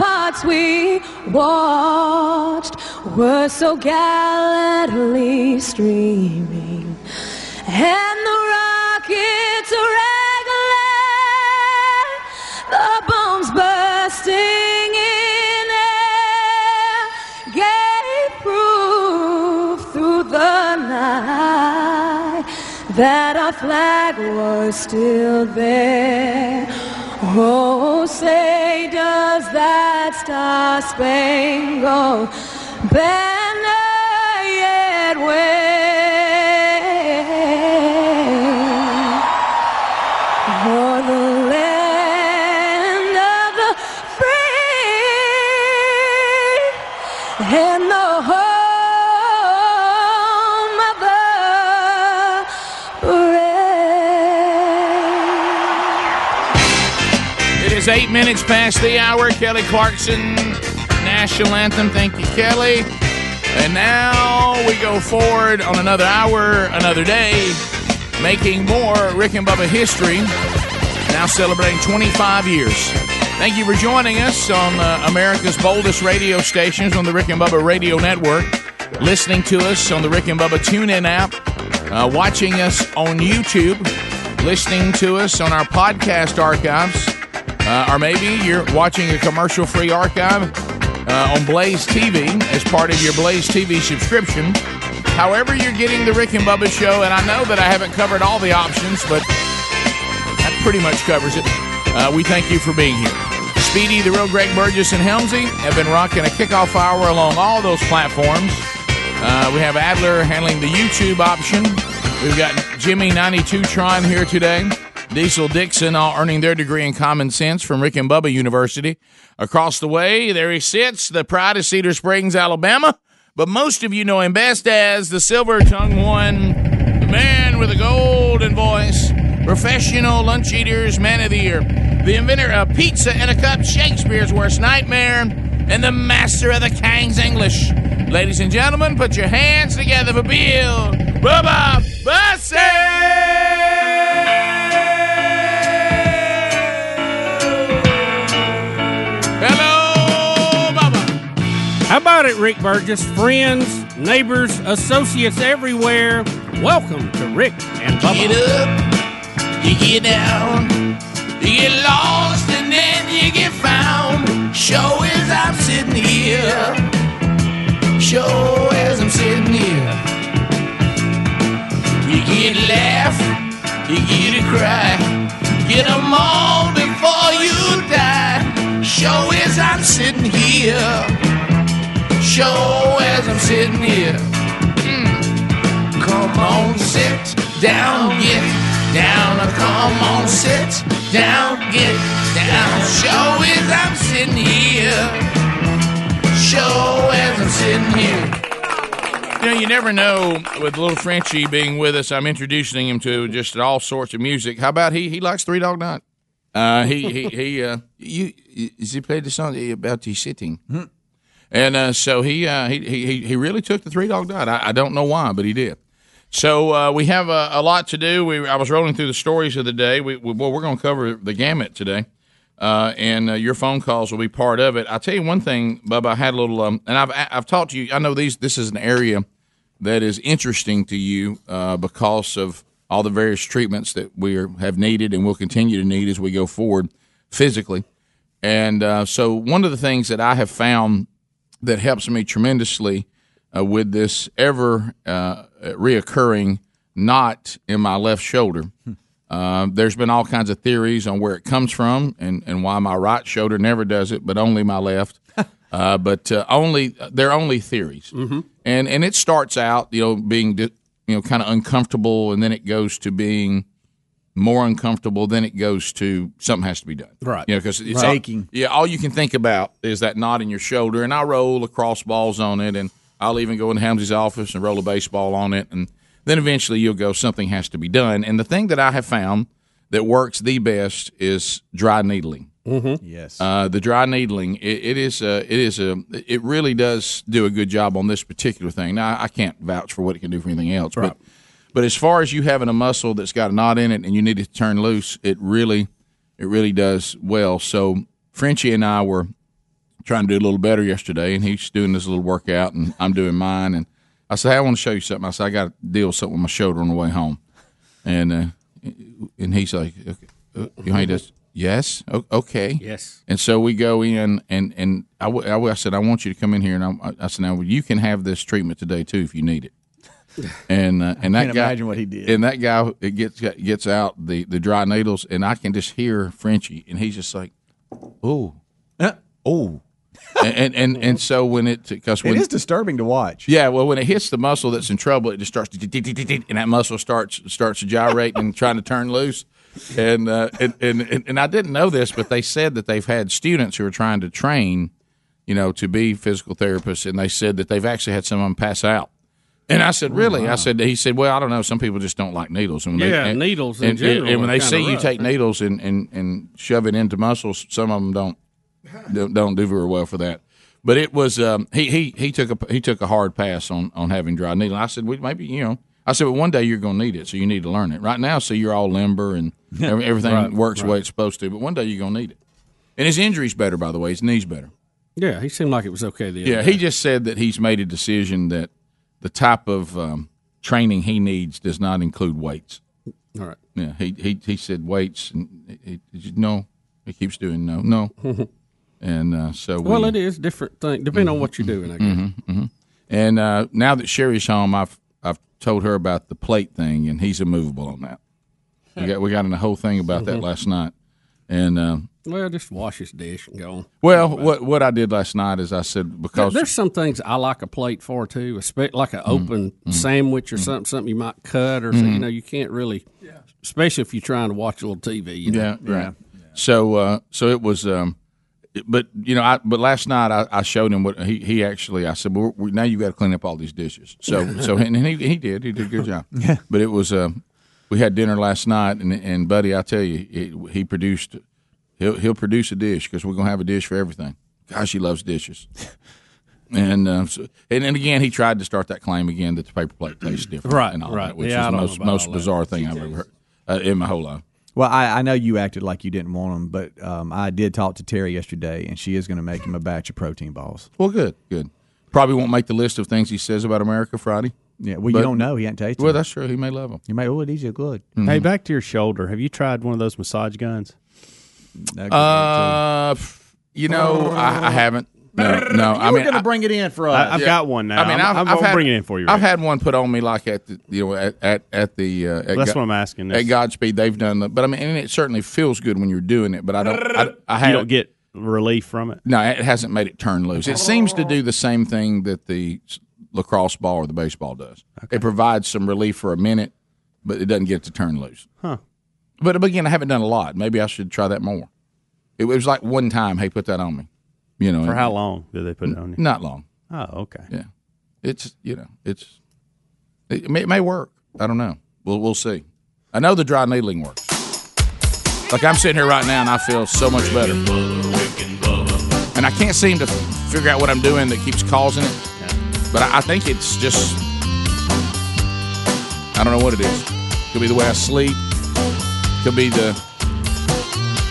ramparts we watched were so gallantly streaming and the rockets regular, the bombs bursting in air gave proof through the night that our flag was still there. Oh, say does that star-spangled banner yet wave?
Eight minutes past the hour. Kelly Clarkson, national anthem. Thank you, Kelly. And now we go forward on another hour, another day, making more Rick and Bubba history. Now celebrating 25 years. Thank you for joining us on uh, America's boldest radio stations on the Rick and Bubba Radio Network, listening to us on the Rick and Bubba TuneIn app, uh, watching us on YouTube, listening to us on our podcast archives, uh, or maybe you're watching a commercial free archive uh, on Blaze TV as part of your Blaze TV subscription. However, you're getting the Rick and Bubba show, and I know that I haven't covered all the options, but that pretty much covers it. Uh, we thank you for being here. Speedy, the real Greg Burgess, and Helmsy have been rocking a kickoff hour along all those platforms. Uh, we have Adler handling the YouTube option. We've got Jimmy 92 Tron here today. Diesel Dixon all earning their degree in common sense from Rick and Bubba University. Across the way, there he sits, the pride of Cedar Springs, Alabama. But most of you know him best as the silver tongue one, the man with a golden voice, professional lunch eaters, man of the year, the inventor of pizza in a cup, Shakespeare's worst nightmare, and the master of the King's English. Ladies and gentlemen, put your hands together for Bill Bubba Hello,
How about it, Rick Burgess? Friends, neighbors, associates everywhere. Welcome to Rick and Bubba.
Get up, you get down, you get lost, and then you get found. Show as I'm sitting here, show as I'm sitting here. You get a laugh, you get a cry, get get 'em all before you die. Show as I'm sitting here, show as I'm sitting here. Mm. Come on, sit down, get down. Come on, sit down, get down. Show as I'm sitting here. Show as I'm sitting here. You know, you never know with little Frenchie being with us. I'm introducing him to just all sorts of music. How about he? He likes Three Dog Night. Uh, he he he. Uh, (laughs) you he played the song about the sitting. And uh, so he, uh, he he he really took the Three Dog Night. I, I don't know why, but he did. So uh, we have a, a lot to do. We I was rolling through the stories of the day. We, we well, we're going to cover the gamut today, uh, and uh, your phone calls will be part of it. I'll tell you one thing, Bubba. I had a little, um, and I've I've talked to you. I know these. This is an area that is interesting to you uh, because of all the various treatments that we are, have needed and will continue to need as we go forward physically. And uh, so, one of the things that I have found that helps me tremendously uh, with this ever uh, reoccurring knot in my left shoulder. Uh, there's been all kinds of theories on where it comes from and, and why my right shoulder never does it, but only my left. (laughs) uh, but uh, only they're only theories,
Mm-hmm.
and and it starts out you know being you know kind of uncomfortable, and then it goes to being more uncomfortable. Then it goes to something has to be done,
Right.
You know because it's
Right. Aching.
yeah, all you can think about is that knot in your shoulder, and I roll across balls on it, and I'll even go in Helmsley's office and roll a baseball on it, and then eventually you'll go, something has to be done. And the thing that I have found that works the best is dry needling.
Mm-hmm.
Yes.
Uh, the dry needling, it, it is a, it is a, it really does do a good job on this particular thing. Now, I can't vouch for what it can do for anything else, but but as far as you having a muscle that's got a knot in it and you need it to turn loose, it really, it really does well. So Frenchie and I were trying to do a little better yesterday, and he's doing this little workout, and I'm doing mine. And I said, hey, I want to show you something. I said, I got to deal with something with my shoulder on the way home. and uh, and he's like, okay, uh, behind us, yes, o- okay,
Yes.
And so we go in, and and I, w- I, w- I said, I want you to come in here, and I, I said, now you can have this treatment today too if you need it. (laughs) And uh, and that guy,
imagine what he did.
And that guy it gets gets out the the dry needles, and I can just hear Frenchie, and he's just like, oh, oh, (laughs) and, and and and so when it because when
It is disturbing to watch.
yeah, well, when it hits the muscle that's in trouble, it just starts to and that muscle starts starts to gyrate and trying to turn loose. And, uh, and and and and I didn't know this, but they said that they've had students who are trying to train, you know, to be physical therapists, and they said that they've actually had some of them pass out. And I said, really? I said, he said, well, I don't know. Some people just don't like needles. And when
Yeah,
they, and,
needles in
and,
general
And when they see you
rough.
take needles and, and, and shove it into muscles, some of them don't (laughs) don't, don't do very well for that. But it was um, he he he took a he took a hard pass on on having dry needle. I said, well, maybe you know. I said, well, one day you're going to need it, so you need to learn it. Right now, so you're all limber and (laughs) everything
Right,
works the way it's supposed to. But one day you're going to need it. And his injury's better, by the way. His knee's better.
Yeah, he seemed like it was okay. The other
Yeah,
day.
he just said that he's made a decision that the type of um, training he needs does not include weights.
All right.
Yeah, he he he said weights, and he, he, no, he keeps doing no, no, (laughs) and uh, so
Well,
we,
it is different thing depending on what you're doing. I guess.
Mhm, mhm. And uh, now that Sherry's home, I've I've told her about the plate thing, and he's immovable on that. We got we got in a whole thing about that
Mhm.
last night, and uh,
Well, just wash his dish and go on.
well, what what I did last night is I said because
there's some things I like a plate for too, like an open sandwich or something, something you might cut or so, you
Mhm.
know you can't really, especially if you're trying to watch a little TV. You know?
Yeah, right. So, uh, so it was. Um, but you know, I but last night I, I showed him what he, he actually. I said, well, we, now you got to clean up all these dishes. So, (laughs) so and he he did. He did a good job. (laughs)
Yeah.
But it was. Um, we had dinner last night, and and buddy, I tell you, it, he produced. He'll he'll produce a dish because we're gonna have a dish for everything. Gosh, he loves dishes. And uh, so, and then again, he tried to start that claim again that the paper plate tastes different,
Right,
And all
right.
that, which
Yeah,
is the most most bizarre thing I've ever heard uh, in my whole life.
Well, I, I know you acted like you didn't want them, but um, I did talk to Terry yesterday, and she is going to make him a batch of protein balls.
Well, good, good. Probably won't make the list of things he says about America Friday.
Yeah, well, you
But-
don't know. He ain't tasted
Well,
them.
that's true. He may love them.
You may. Oh, these are good.
Hey, back to your shoulder. Have you tried one of those massage guns?
Uh, you know, I, I haven't. No, no. I
You were
mean,
gonna bring it in for us.
I, I've
Yeah.
got one now.
I mean,
I'm,
I've,
I'm,
I've
I'll
had,
bring it in for you.
I've had one put on me like at the you know at at, at the uh, at
Well, that's
Go-
what I'm asking.
At
That's-
Godspeed, they've done that, but I mean, and it certainly feels good when you're doing it. But I don't. I, I
you
haven't-
don't get relief from it.
No, it hasn't made it turn loose. It seems to do the same thing that the lacrosse ball or the baseball does. It provides some relief for a minute, but it doesn't get it to turn loose.
Huh.
But again, I haven't done a lot. Maybe I should try that more. It was like one time, hey, put that on me. You know,
For how long did they put it on you?
Not long.
Oh, okay.
Yeah, it's you know, it's it may, it may work. I don't know. We'll we'll see. I know the dry needling works. Like I'm sitting here right now, and I feel so much better. And I can't seem to figure out what I'm doing that keeps causing it. But I, I think it's just I don't know what it is. Could be the way I sleep. Could be the.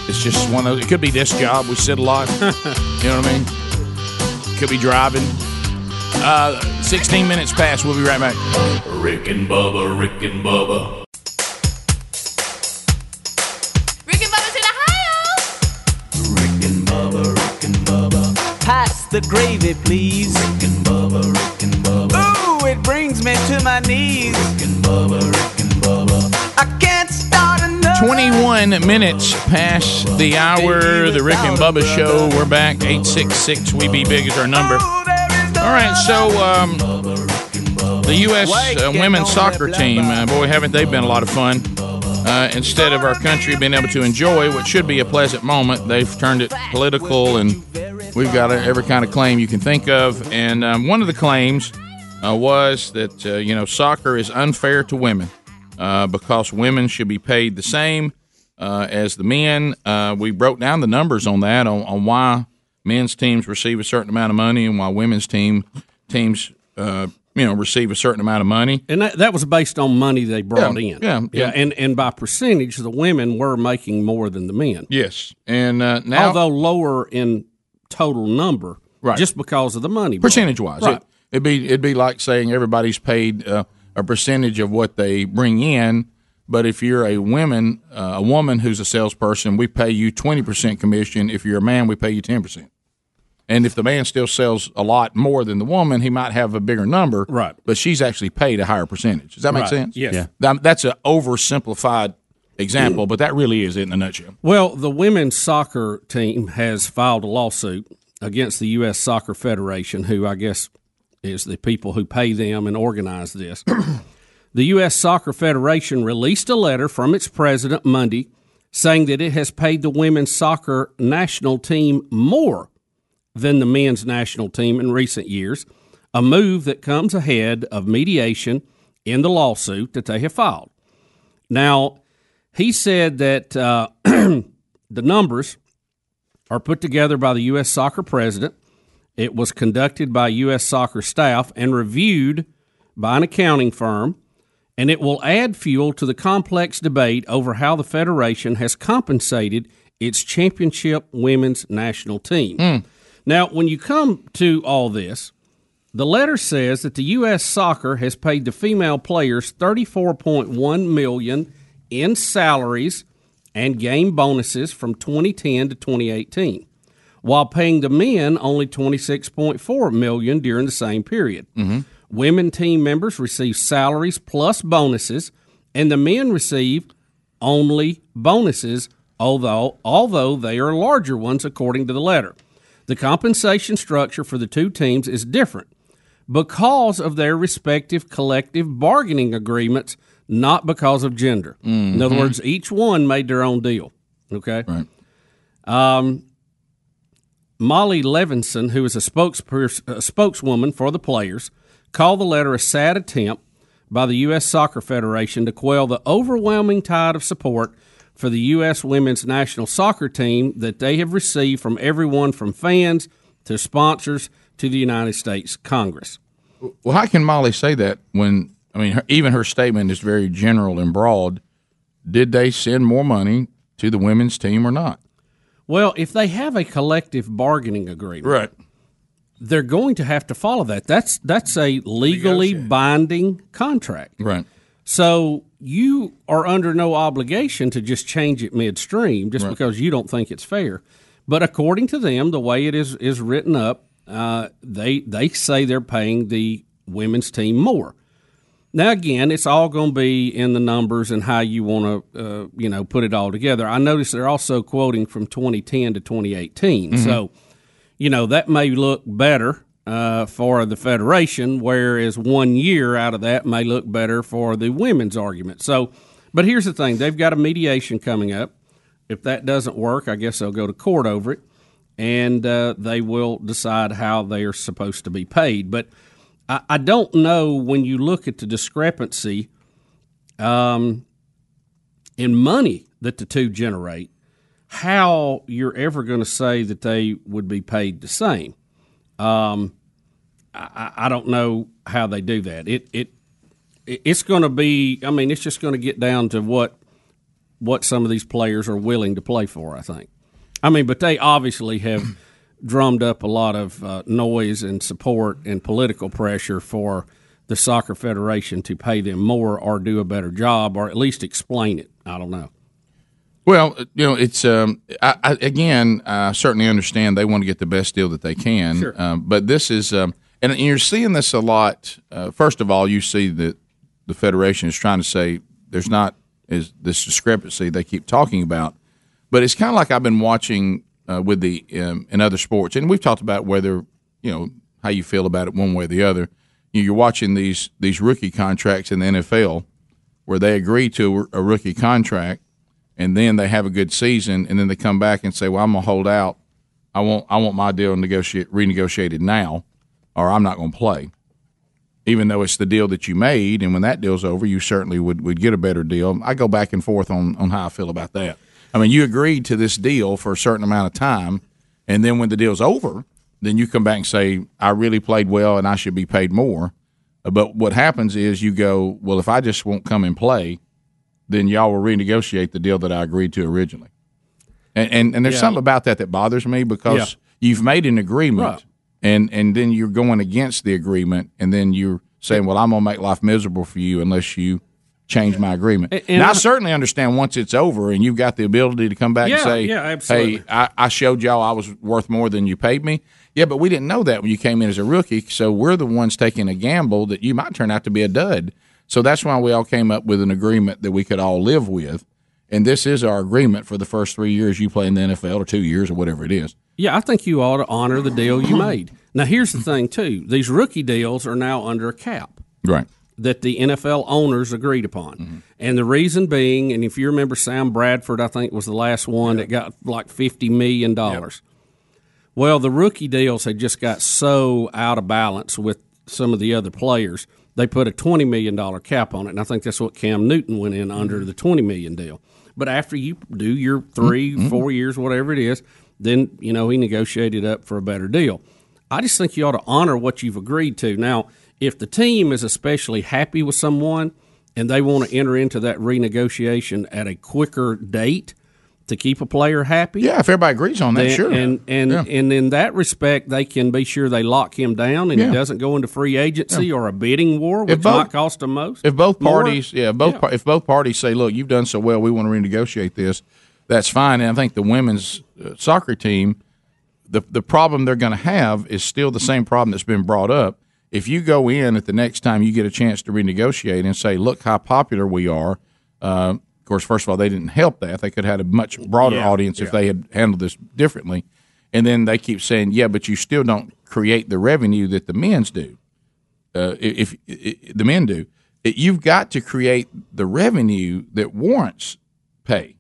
It's just one of. It could be this job. We sit a lot. (laughs) you know what I mean? Could be driving. Uh, 16 minutes past. We'll be right back.
Rick and Bubba, Rick and Bubba.
Rick and Bubba's in Ohio. Rick and Bubba. Rick and Bubba.
Pass the gravy, please. Rick and Bubba, Rick and Bubba. Ooh, it brings me to my knees. Rick and Bubba, Rick and Bubba. I can't start another.
21 minutes past the hour. The Rick and Bubba Show. We're back. 866 We Be Big is our number. All right, so um, the U.S. Uh, women's soccer team, uh, boy, haven't they been a lot of fun. Uh, instead of our country being able to enjoy what should be a pleasant moment, they've turned it political, and we've got every kind of claim you can think of. And um, one of the claims uh, was that uh, you know soccer is unfair to women uh, because women should be paid the same uh, as the men. Uh, we broke down the numbers on that on, on why men's teams receive a certain amount of money and why women's team teams uh, you know receive a certain amount of money.
And that, that was based on money they brought
Yeah,
in.
yeah, yeah.
And, and by percentage, the women were making more than the men.
Yes, and uh, now
Although lower in total number,
Right.
just because of the money.
percentage wise,
Right.
it, it'd be it'd be like saying everybody's paid uh, a percentage of what they bring in. But if you're a woman, uh, a woman who's a salesperson, we pay you twenty percent commission. If you're a man, we pay you ten percent. And if the man still sells a lot more than the woman, he might have a bigger number. Right. But she's actually paid a higher percentage. Does that make
Right.
sense?
Yes. Yeah.
That- That's an oversimplified example, but that really is it in a nutshell.
Well, the women's soccer team has filed a lawsuit against the U.S. Soccer Federation, who I guess is the people who pay them and organize this. (clears throat) the U.S. Soccer Federation released a letter from its president Monday saying that it has paid the women's soccer national team more than the men's national team in recent years, a move that comes ahead of mediation in the lawsuit that they have filed. Now, he said that uh, (clears throat) the numbers are put together by the U.S. soccer president. It was conducted by U.S. soccer staff and reviewed by an accounting firm, and it will add fuel to the complex debate over how the Federation has compensated its championship women's national team. Hmm. Now, when you come to all this, the letter says that the U.S. Soccer has paid the female players 34.1 million in salaries and game bonuses from 2010 to 2018, while paying the men only 26.4 million during the same period. Women team members receive salaries plus bonuses, and the men receive only bonuses, although although they are larger ones according to the letter. The compensation structure for the two teams is different because of their respective collective bargaining agreements, not because of gender. In other
Mhm.
words, each one made their own deal. Okay.
Right.
Um, Molly Levinson, who is a, a spokeswoman for the players, called the letter a sad attempt by the U.S. Soccer Federation to quell the overwhelming tide of support for the U.S. women's national soccer team that they have received from everyone from fans to sponsors to the United States Congress.
Well, how can Molly say that when I mean her, even her statement is very general and broad? Did they send more money to the women's team or not?
Well, if they have a collective bargaining agreement,
right,
they're going to have to follow that. That's that's a legally binding contract.
Right.
So you are under no obligation to just change it midstream just
Right.
because you don't think it's fair. But according to them, the way it is is written up, uh, they they say they're paying the women's team more. Now again, it's all going to be in the numbers and how you want to uh, you know put it all together. I notice they're also quoting from 2010 to 2018.
Mhm.
So you know that may look better uh, for the federation, whereas one year out of that may look better for the women's argument. So, but here's the thing: they've got a mediation coming up. If that doesn't work, I guess they'll go to court over it, and uh, they will decide how they are supposed to be paid. But I, I don't know when you look at the discrepancy um, in money that the two generate how you're ever going to say that they would be paid the same. Um, I, I don't know how they do that. It it it's going to be. I mean, it's just going to get down to what what some of these players are willing to play for. I think. I mean, but they obviously have drummed up a lot of uh, noise and support and political pressure for the soccer federation to pay them more or do a better job or at least explain it. I don't know.
Well, you know, it's um, I, I, again, I certainly understand they want to get the best deal that they can.
Sure.
Um, but this is, um, and you're seeing this a lot. Uh, first of all, you see that the federation is trying to say there's not is this discrepancy they keep talking about, but it's kind of like I've been watching uh, with the um, in other sports, and we've talked about whether you know how you feel about it one way or the other. You- You're watching these these rookie contracts in the NFL where they agree to a rookie contract and then they have a good season, and then they come back and say, "Well, I'm gonna hold out. I want I want my deal negotiate renegotiated now, or I'm not gonna play." Even though it's the deal that you made, and when that deal's over, you certainly would, would get a better deal. I go back and forth on, on how I feel about that. I mean, you agreed to this deal for a certain amount of time, and then when the deal's over, then you come back and say, "I really played well, and I should be paid more." But what happens is you go, "Well, if I just won't come and play, then y'all will renegotiate the deal that I agreed to originally. And and, and there's
Yeah.
something about that that bothers me because
Yeah.
you've made an agreement
Right.
and and then you're going against the agreement and then you're saying, "Well, I'm going to make life miserable for you unless you
change my agreement.
And- and
now, I certainly understand once it's over and you've got the ability to come back and say,
yeah, absolutely.
"Hey, I, I showed y'all I was worth more than you paid me." Yeah, but we didn't know that when you came in as a rookie, so we're the ones taking a gamble that you might turn out to be a dud. So that's why we all came up with an agreement that we could all live with. And this is our agreement for the first three years you play in the NFL, or two years, or whatever it is.
Yeah, I think you ought to honor the deal you made. Now, here's the thing, too. These rookie deals are now under a cap.
Right.
That the NFL owners agreed upon. Mm-hmm. And the reason being, and if you remember Sam Bradford, I think was the last one that got like $50 million. Well, the rookie deals had just got so out of balance with some of the other players. They put a $20 million cap on it. And I think that's what Cam Newton went in under mm-hmm. the 20 million deal. But after you do your 3 mm-hmm. four years, whatever it is, then, you know, he negotiated up for a better deal. I just think you ought to honor what you've agreed to. Now, if the team is especially happy with someone and they want to enter into that renegotiation at a quicker date to keep a player happy,
Yeah, if everybody agrees on that,
then-
sure.
And and
Yeah.
and in that respect, they can be sure they lock him down and
Yeah.
he doesn't go into free agency or a bidding war, which
If both-
might cost them most.
If both
more.
parties, yeah, both if both parties say, "Look, you've done so well, we want to renegotiate this," that's fine. And I think the women's uh, soccer team, the the problem they're going to have is still the same problem that's been brought up. If you go in at the next time you get a chance to renegotiate and say, "Look how popular we are," uh, of course, first of all, they didn't help that. They could have had a much broader
Yeah,
audience if they had handled this differently. And then they keep saying, "Yeah, but you still don't create the revenue that the men's do." uh, if, if, the men do, it, you've got to create the revenue that warrants pay.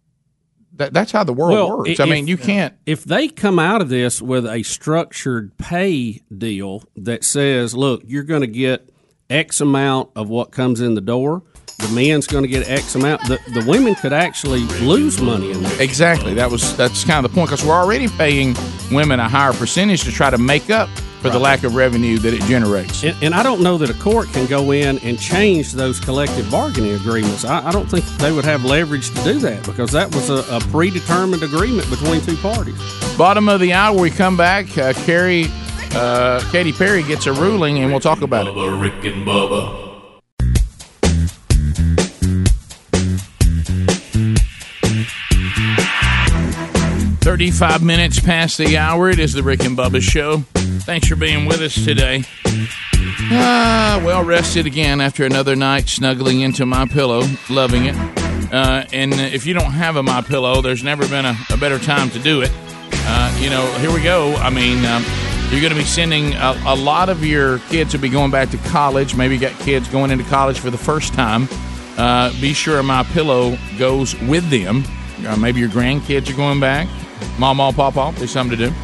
That, that's how the world works. I mean, you can't.
If they come out of this with a structured pay deal that says, "Look, you're going to get X amount of what comes in the door," the men's going to get X amount. The the women could actually lose money in that.
Exactly. That was that's kind of the point because we're already paying women a higher percentage to try to make up for the lack of revenue that it generates.
And, and I don't know that a court can go in and change those collective bargaining agreements. I, I don't think they would have leverage to do that because that was a, a predetermined agreement between two parties.
Bottom of the hour, we come back. Uh, Carrie, uh, Katy Perry gets a ruling, and we'll talk about it.
Bubba, Rick and Bubba.
35 minutes past the hour. It is the Rick and Bubba Show. Thanks for being with us today. Ah, well rested again after another night snuggling into my pillow, loving it. Uh, and if you don't have a my pillow, there's never been a, a better time to do it. Uh, you know, here we go. I mean, um, you're going to be sending a, a lot of your kids will be going back to college. Maybe you got kids going into college for the first time. Uh, be sure my pillow goes with them. Uh, maybe your grandkids are going back. Mom, mom, pop, pop. There's something to do.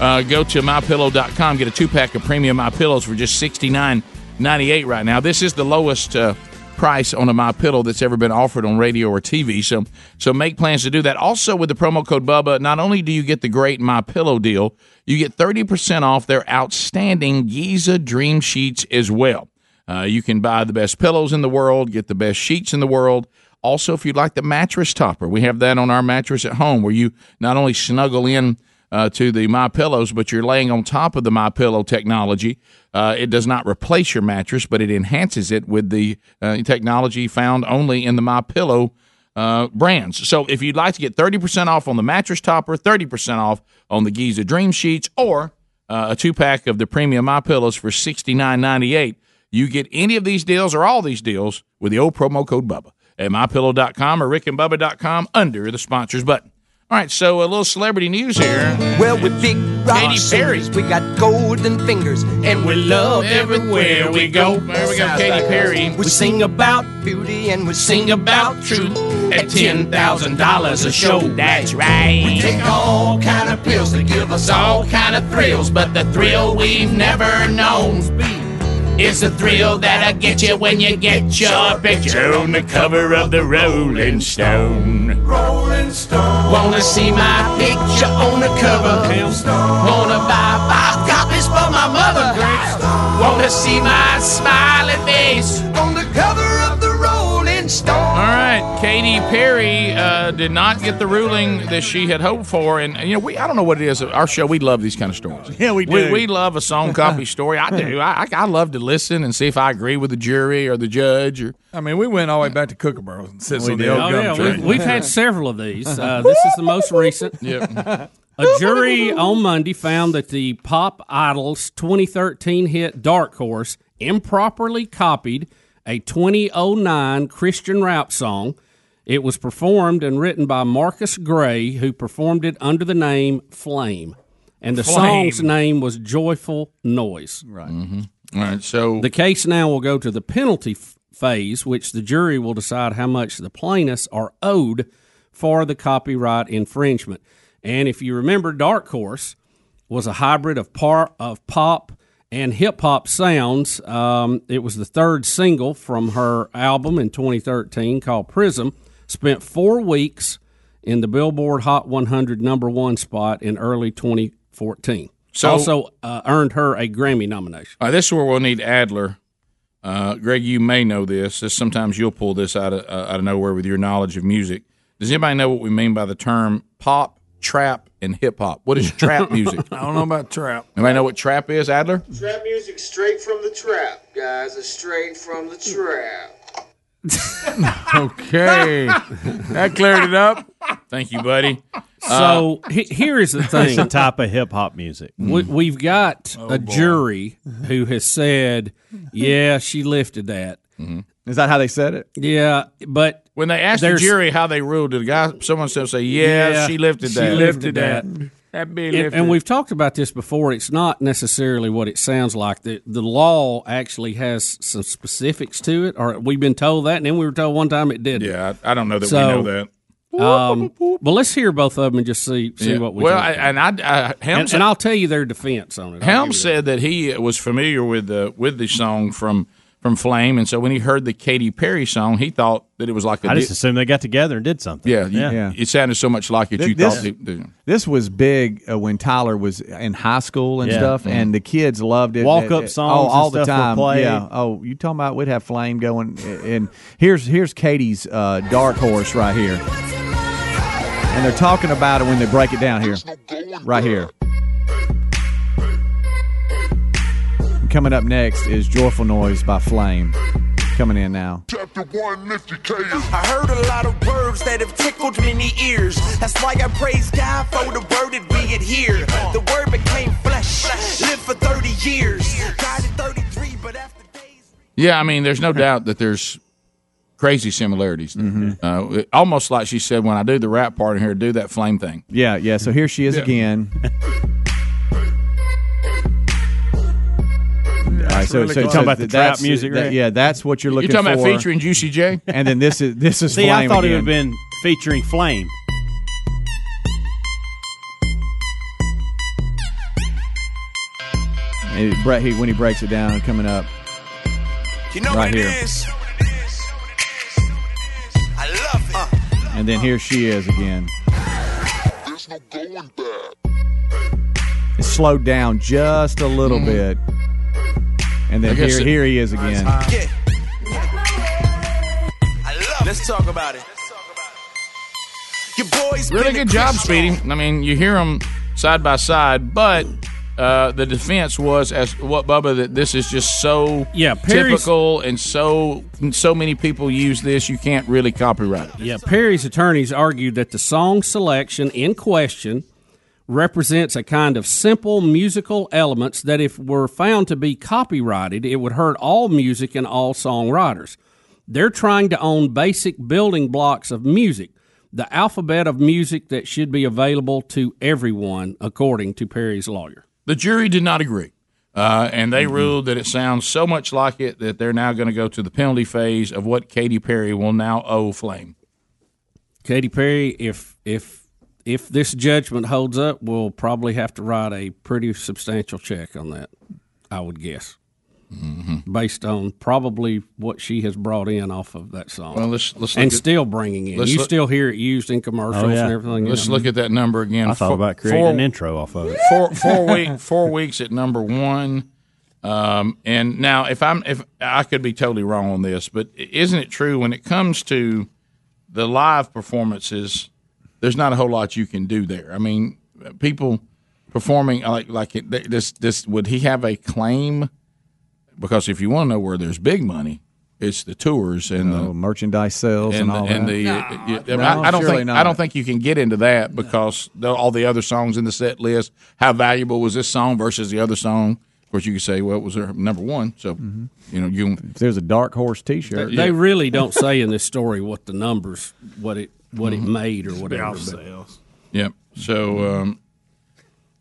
Uh, go to mypillow.com. Get a two pack of premium my pillows for just sixty nine ninety eight right now. This is the lowest uh, price on a my pillow that's ever been offered on radio or TV. So so make plans to do that. Also with the promo code Bubba, not only do you get the great my pillow deal, you get thirty percent off their outstanding Giza Dream Sheets as well. Uh, you can buy the best pillows in the world, get the best sheets in the world. Also, if you'd like the mattress topper, we have that on our mattress at home, where you not only snuggle in uh, to the My Pillows, but you're laying on top of the My Pillow technology. Uh, it does not replace your mattress, but it enhances it with the uh, technology found only in the My Pillow uh, brands. So if you'd like to get 30% off on the mattress topper, 30% off on the Giza Dream Sheets, or uh, a two pack of the premium My Pillows for $69.98, you get any of these deals or all these deals with the old promo code Bubba at mypillow.com or rickandbubba.com under the sponsors button. All right, so a little celebrity news here.
Well, with big rock
Katy Perry.
singers, we got golden fingers, and we love everywhere we go.
There we go, Katy Perry.
We sing about beauty and we sing about truth at ten thousand dollars a show. That's right. We take all kind of pills to give us all kind of thrills, but the thrill we've never known is the thrill that'll get you when you get your picture on the cover of the Rolling Stone. Rolling Stone. Wanna see my picture on the cover? Wanna buy five copies for my mother? Wanna see my smiling face on the cover of the Rolling Stone?
All right, Katy Perry uh, did not get the ruling that she had hoped for, and you know we I don't know what it is. Our show we love these kind of stories.
Yeah, we
We,
do.
we love a song copy (laughs) story. I do. I, I I love to listen and see if I agree with the jury or the judge or.
I mean, we went all the way back to Kookaburra and sits
We
on the
did.
old
Oh
gum
yeah,
train.
we, we've had (laughs) several of these. Uh, this is the most recent. (laughs)
Yep.
A jury on Monday found that the Pop Idols 2013 hit "Dark Horse" improperly copied a 2009 Christian rap song. It was performed and written by Marcus Gray, who performed it under the name Flame, and the
Flame.
song's name was "Joyful Noise."
Right.
All right. So
The case now will go to the penalty f- phase, which the jury will decide how much the plaintiffs are owed for the copyright infringement. And if you remember, Dark Horse was a hybrid of par- of pop and hip hop sounds. Um, it was the third single from her album in 2013 called Prism. Spent four weeks in the Billboard Hot 100 number one spot in early 2014.
So-
also uh, earned her a Grammy nomination.
All right, this is where we'll need Adler. Uh, Greg, you may know this. this. Sometimes you'll pull this out of uh, out of nowhere with your knowledge of music. Does anybody know what we mean by the term pop, trap, and hip hop? What is trap (laughs) music?
I don't know about trap.
Anybody know what trap is, Adler?
Trap music straight from the trap, guys. It's straight from the trap. (laughs)
Okay, that cleared it up.
Thank you, buddy.
So uh, he, here is the (laughs) thing.
It's a type of hip hop music.
we, mm. we've got
Oh,
a jury (laughs) who has said, "Yeah, she lifted that." Mm-hmm.
Is that how they said it?
Yeah, but
When they asked the jury how they ruled, did a guy, someone said, say, "Yeah,
Yeah,
she lifted that.
she lifted that.
That be
and,
lifted.
and we've talked about this before. It's not necessarily what it sounds like. The the law actually has some specifics to it, or we've been told that, and then we were told one time it didn't.
Yeah, I, I don't know that
So,
we know that.
Um, well, let's hear both of them and just see see
Yeah.
what we.
well. I, and I, I Helms,
and, and I'll tell you their defense on it. I'll
Helms
give you
said that he was familiar with the with the song from from Flame, and so when he heard the Katy Perry song, he thought that it was like a
I just
di-
assumed they got together and did something.
yeah, you-
Yeah.
It sounded so much like it.
Th-
You
this-
thought they, they-
This was big uh, when Tyler was in high school and
Yeah.
stuff,
Mm-hmm.
and the kids loved it.
Walk-up
Uh, uh,
songs
oh,
and
all the
stuff
time.
played.
Yeah. Oh, you talking about we'd have flame going, and here's here's Katy's uh, dark horse right here, and they're talking about it when they break it down here, right here. Coming up next is "Joyful Noise" by Flame. Coming in now.
Chapter one, lift your K. I heard a lot of words that have tickled many ears. That's why I praise God for the word that we adhere. The word became flesh, lived for 30 years. Died at 33, but after
yeah, I mean, there's no doubt that there's crazy similarities. Uh, it- almost like she said, when I do the rap part in here, do that flame thing.
Yeah, yeah. So here she is
Yeah.
again. (laughs) All right, so,
really
so,
close.
so
Talking about the
that's-
trap music,
that- Yeah, that's what you're looking. For.
You
looking
talking
for.
about featuring Juicy J? (laughs)
And then this is this is flame.
See, I
Flame
thought it would have been featuring Flame.
And it- Brett, he, when he breaks it down, coming up
You know
right
what it
here,
is? I love it. Uh,
and then here she is again.
There's no going back.
It's slowed down just a little hmm. bit, and then here
it-
here he is again.
Yeah. I love. Let's talk about it. Your boys
Really good job, Speedy. I mean, you hear them side by side, but uh, the defense was as what Bubba that this is just so
Yeah, Perry's-
typical and so so many people use this you can't really copyright it.
Yeah, Perry's attorneys argued that the song selection in question represents a kind of simple musical elements that, if were found to be copyrighted, it would hurt all music and all songwriters. They're trying to own basic building blocks of music, the alphabet of music that should be available to everyone, according to Perry's lawyer.
The jury did not agree. Uh, and they
Mm-hmm.
ruled that it sounds so much like it that they're now going to go to the penalty phase of what Katy Perry will now owe Flame.
Katy Perry, if if if this judgment holds up, we'll probably have to write a pretty substantial check on that. I would guess,
Mm-hmm.
based on probably what she has brought in off of that song.
Well, let's- let's
and
at-
still bringing in. You
look-
still hear it used in commercials
Oh, yeah.
and everything.
Let's
else.
look at that number again.
I thought
Four-
about creating
four-
an intro off of it.
four four (laughs) week four weeks at number one. Um, and now, if I'm if I could be totally wrong on this, but isn't it true when it comes to the live performances, there's not a whole lot you can do there. I mean, people performing like like it, this this would he have a claim? Because if you want to know where there's big money, it's the tours and
Oh,
the
merchandise sales and, all
and
that.
the
No.
yeah,
No,
I, I don't think
not.
I don't think you can get into that because the, all the other songs in the set list. How valuable was this song versus the other song? Of course, you could say, well, it was their number one. So
Mm-hmm.
you know, you
If there's a dark horse T-shirt,
They really don't say in this story what the numbers, what it what it
Mhm.
made or whatever.
off
but-
sales.
Yep. So, um,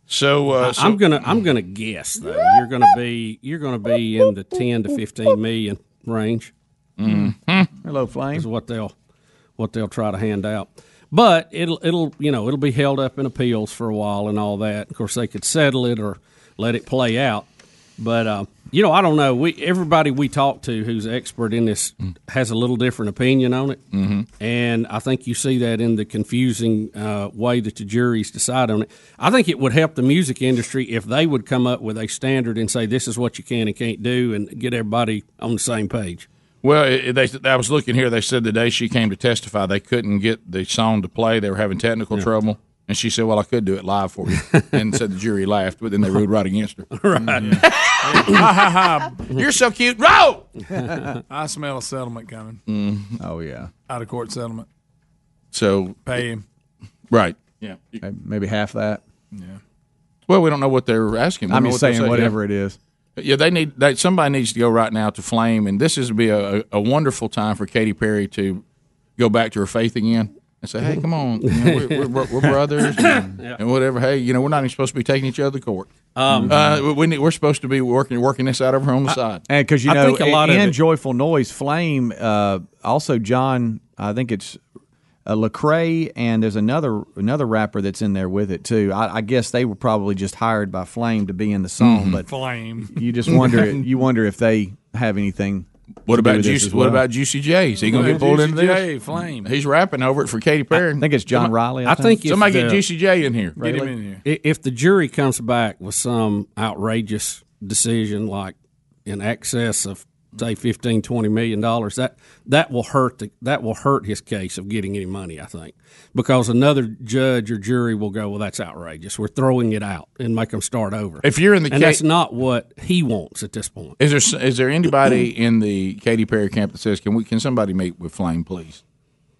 so, uh,
I-
so
I'm gonna I'm gonna guess though you're gonna be you're gonna be in the ten to fifteen million range.
Mm-hmm.
Hello, Flame.
Is what they'll what they'll try to hand out. But it'll it'll you know it'll be held up in appeals for a while and all that. Of course, they could settle it or let it play out. But uh, you know, I don't know. We everybody we talk to who's expert in this has a little different opinion on it,
mm-hmm.
and I think you see that in the confusing uh, way that the juries decide on it. I think it would help the music industry if they would come up with a standard and say this is what you can and can't do, and get everybody on the same page.
Well, they, I was looking here. They said the day she came to testify, they couldn't get the song to play. They were having technical trouble, and she said, "Well, I could do it live for you." (laughs) and said the jury laughed, but then they ruled right against her. (laughs)
Right.
ha ha ha! You're so cute. Roll. (laughs)
I smell a settlement coming.
Mm.
Oh yeah,
Out of court settlement.
So
Pay him.
right. Yeah.
maybe half that.
Yeah.
Well, we don't know what they're asking. We
I'm just
what they
saying whatever
yeah.
it is.
Yeah, they need. They, somebody needs to go right now to Flame, and this is be a, a, a wonderful time for Katy Perry to go back to her faith again and say, "Hey, come on, you know, we're, we're, we're brothers and, (coughs) and whatever. Hey, you know, we're not even supposed to be taking each other to court.
Um,
uh, we, we need, we're supposed to be working working this out over here on the side.
And because you
I
know,
think a lot of
in
it-
Joyful Noise, Flame, uh, also John, I think it's uh, Lecrae, and there's another another rapper that's in there with it too. I, I guess they were probably just hired by Flame to be in the song,
Mhm.
but
Flame.
You just wonder, (laughs) you wonder if they have anything.
What about
with
Juicy?
as
What about Juicy J? Is he going to get pulled into
Juicy
this?
J, Flame.
He's rapping over it for Katy Perry.
I think it's John Riley. I,
I think if
somebody get Juicy J in here.
Get him in here.
If the jury comes back with some outrageous decision, like in excess of say 15 20 million dollars that that will hurt the, that will hurt his case of getting any money i think. Because another judge or jury will go well that's outrageous. We're throwing it out and make them start over.
If you're in the
and
ca-
that's not what he wants at this point.
Is there is there anybody in the Katy Perry camp that says can we can somebody meet with Flame please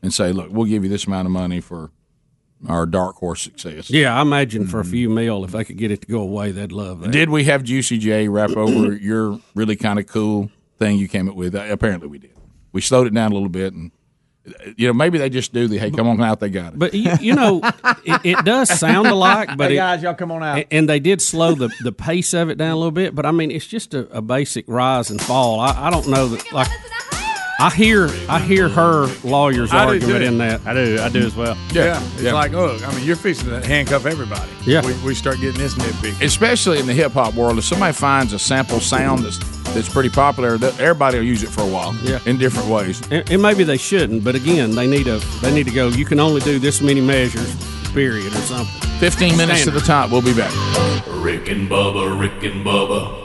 and say look we'll give you this amount of money for our dark horse success?
yeah i imagine for a few mil if they could get it to go away they'd love that.
Did we have Juicy J rap over your really kind of cool thing you came up with? Uh, apparently we did. We slowed it down a little bit and. uh, You know, maybe they just do the hey, come on out, they got it.
But you, you know, (laughs) it, it does sound alike. But
Hey,
it-
guys, y'all come on out.
And they did slow the, the pace of it down a little bit. But I mean, it's just a, a basic rise and fall. I, I don't know that like. I hear I hear her lawyer's
I do,
argument
too.
in that.
I do. I do as well.
Yeah, it's like, look, I mean, you're fixing to handcuff everybody.
Yeah.
we, we start getting this nitpicky.
especially in the hip hop world, if somebody finds a sample sound that's that's pretty popular, that everybody will use it for a while.
Yeah.
in different ways.
And, and maybe they shouldn't, but again, they need to they need to go. You can only do this many measures, period, or something.
Fifteen minutes to the top. We'll be back.
Rick and Bubba, Rick and Bubba.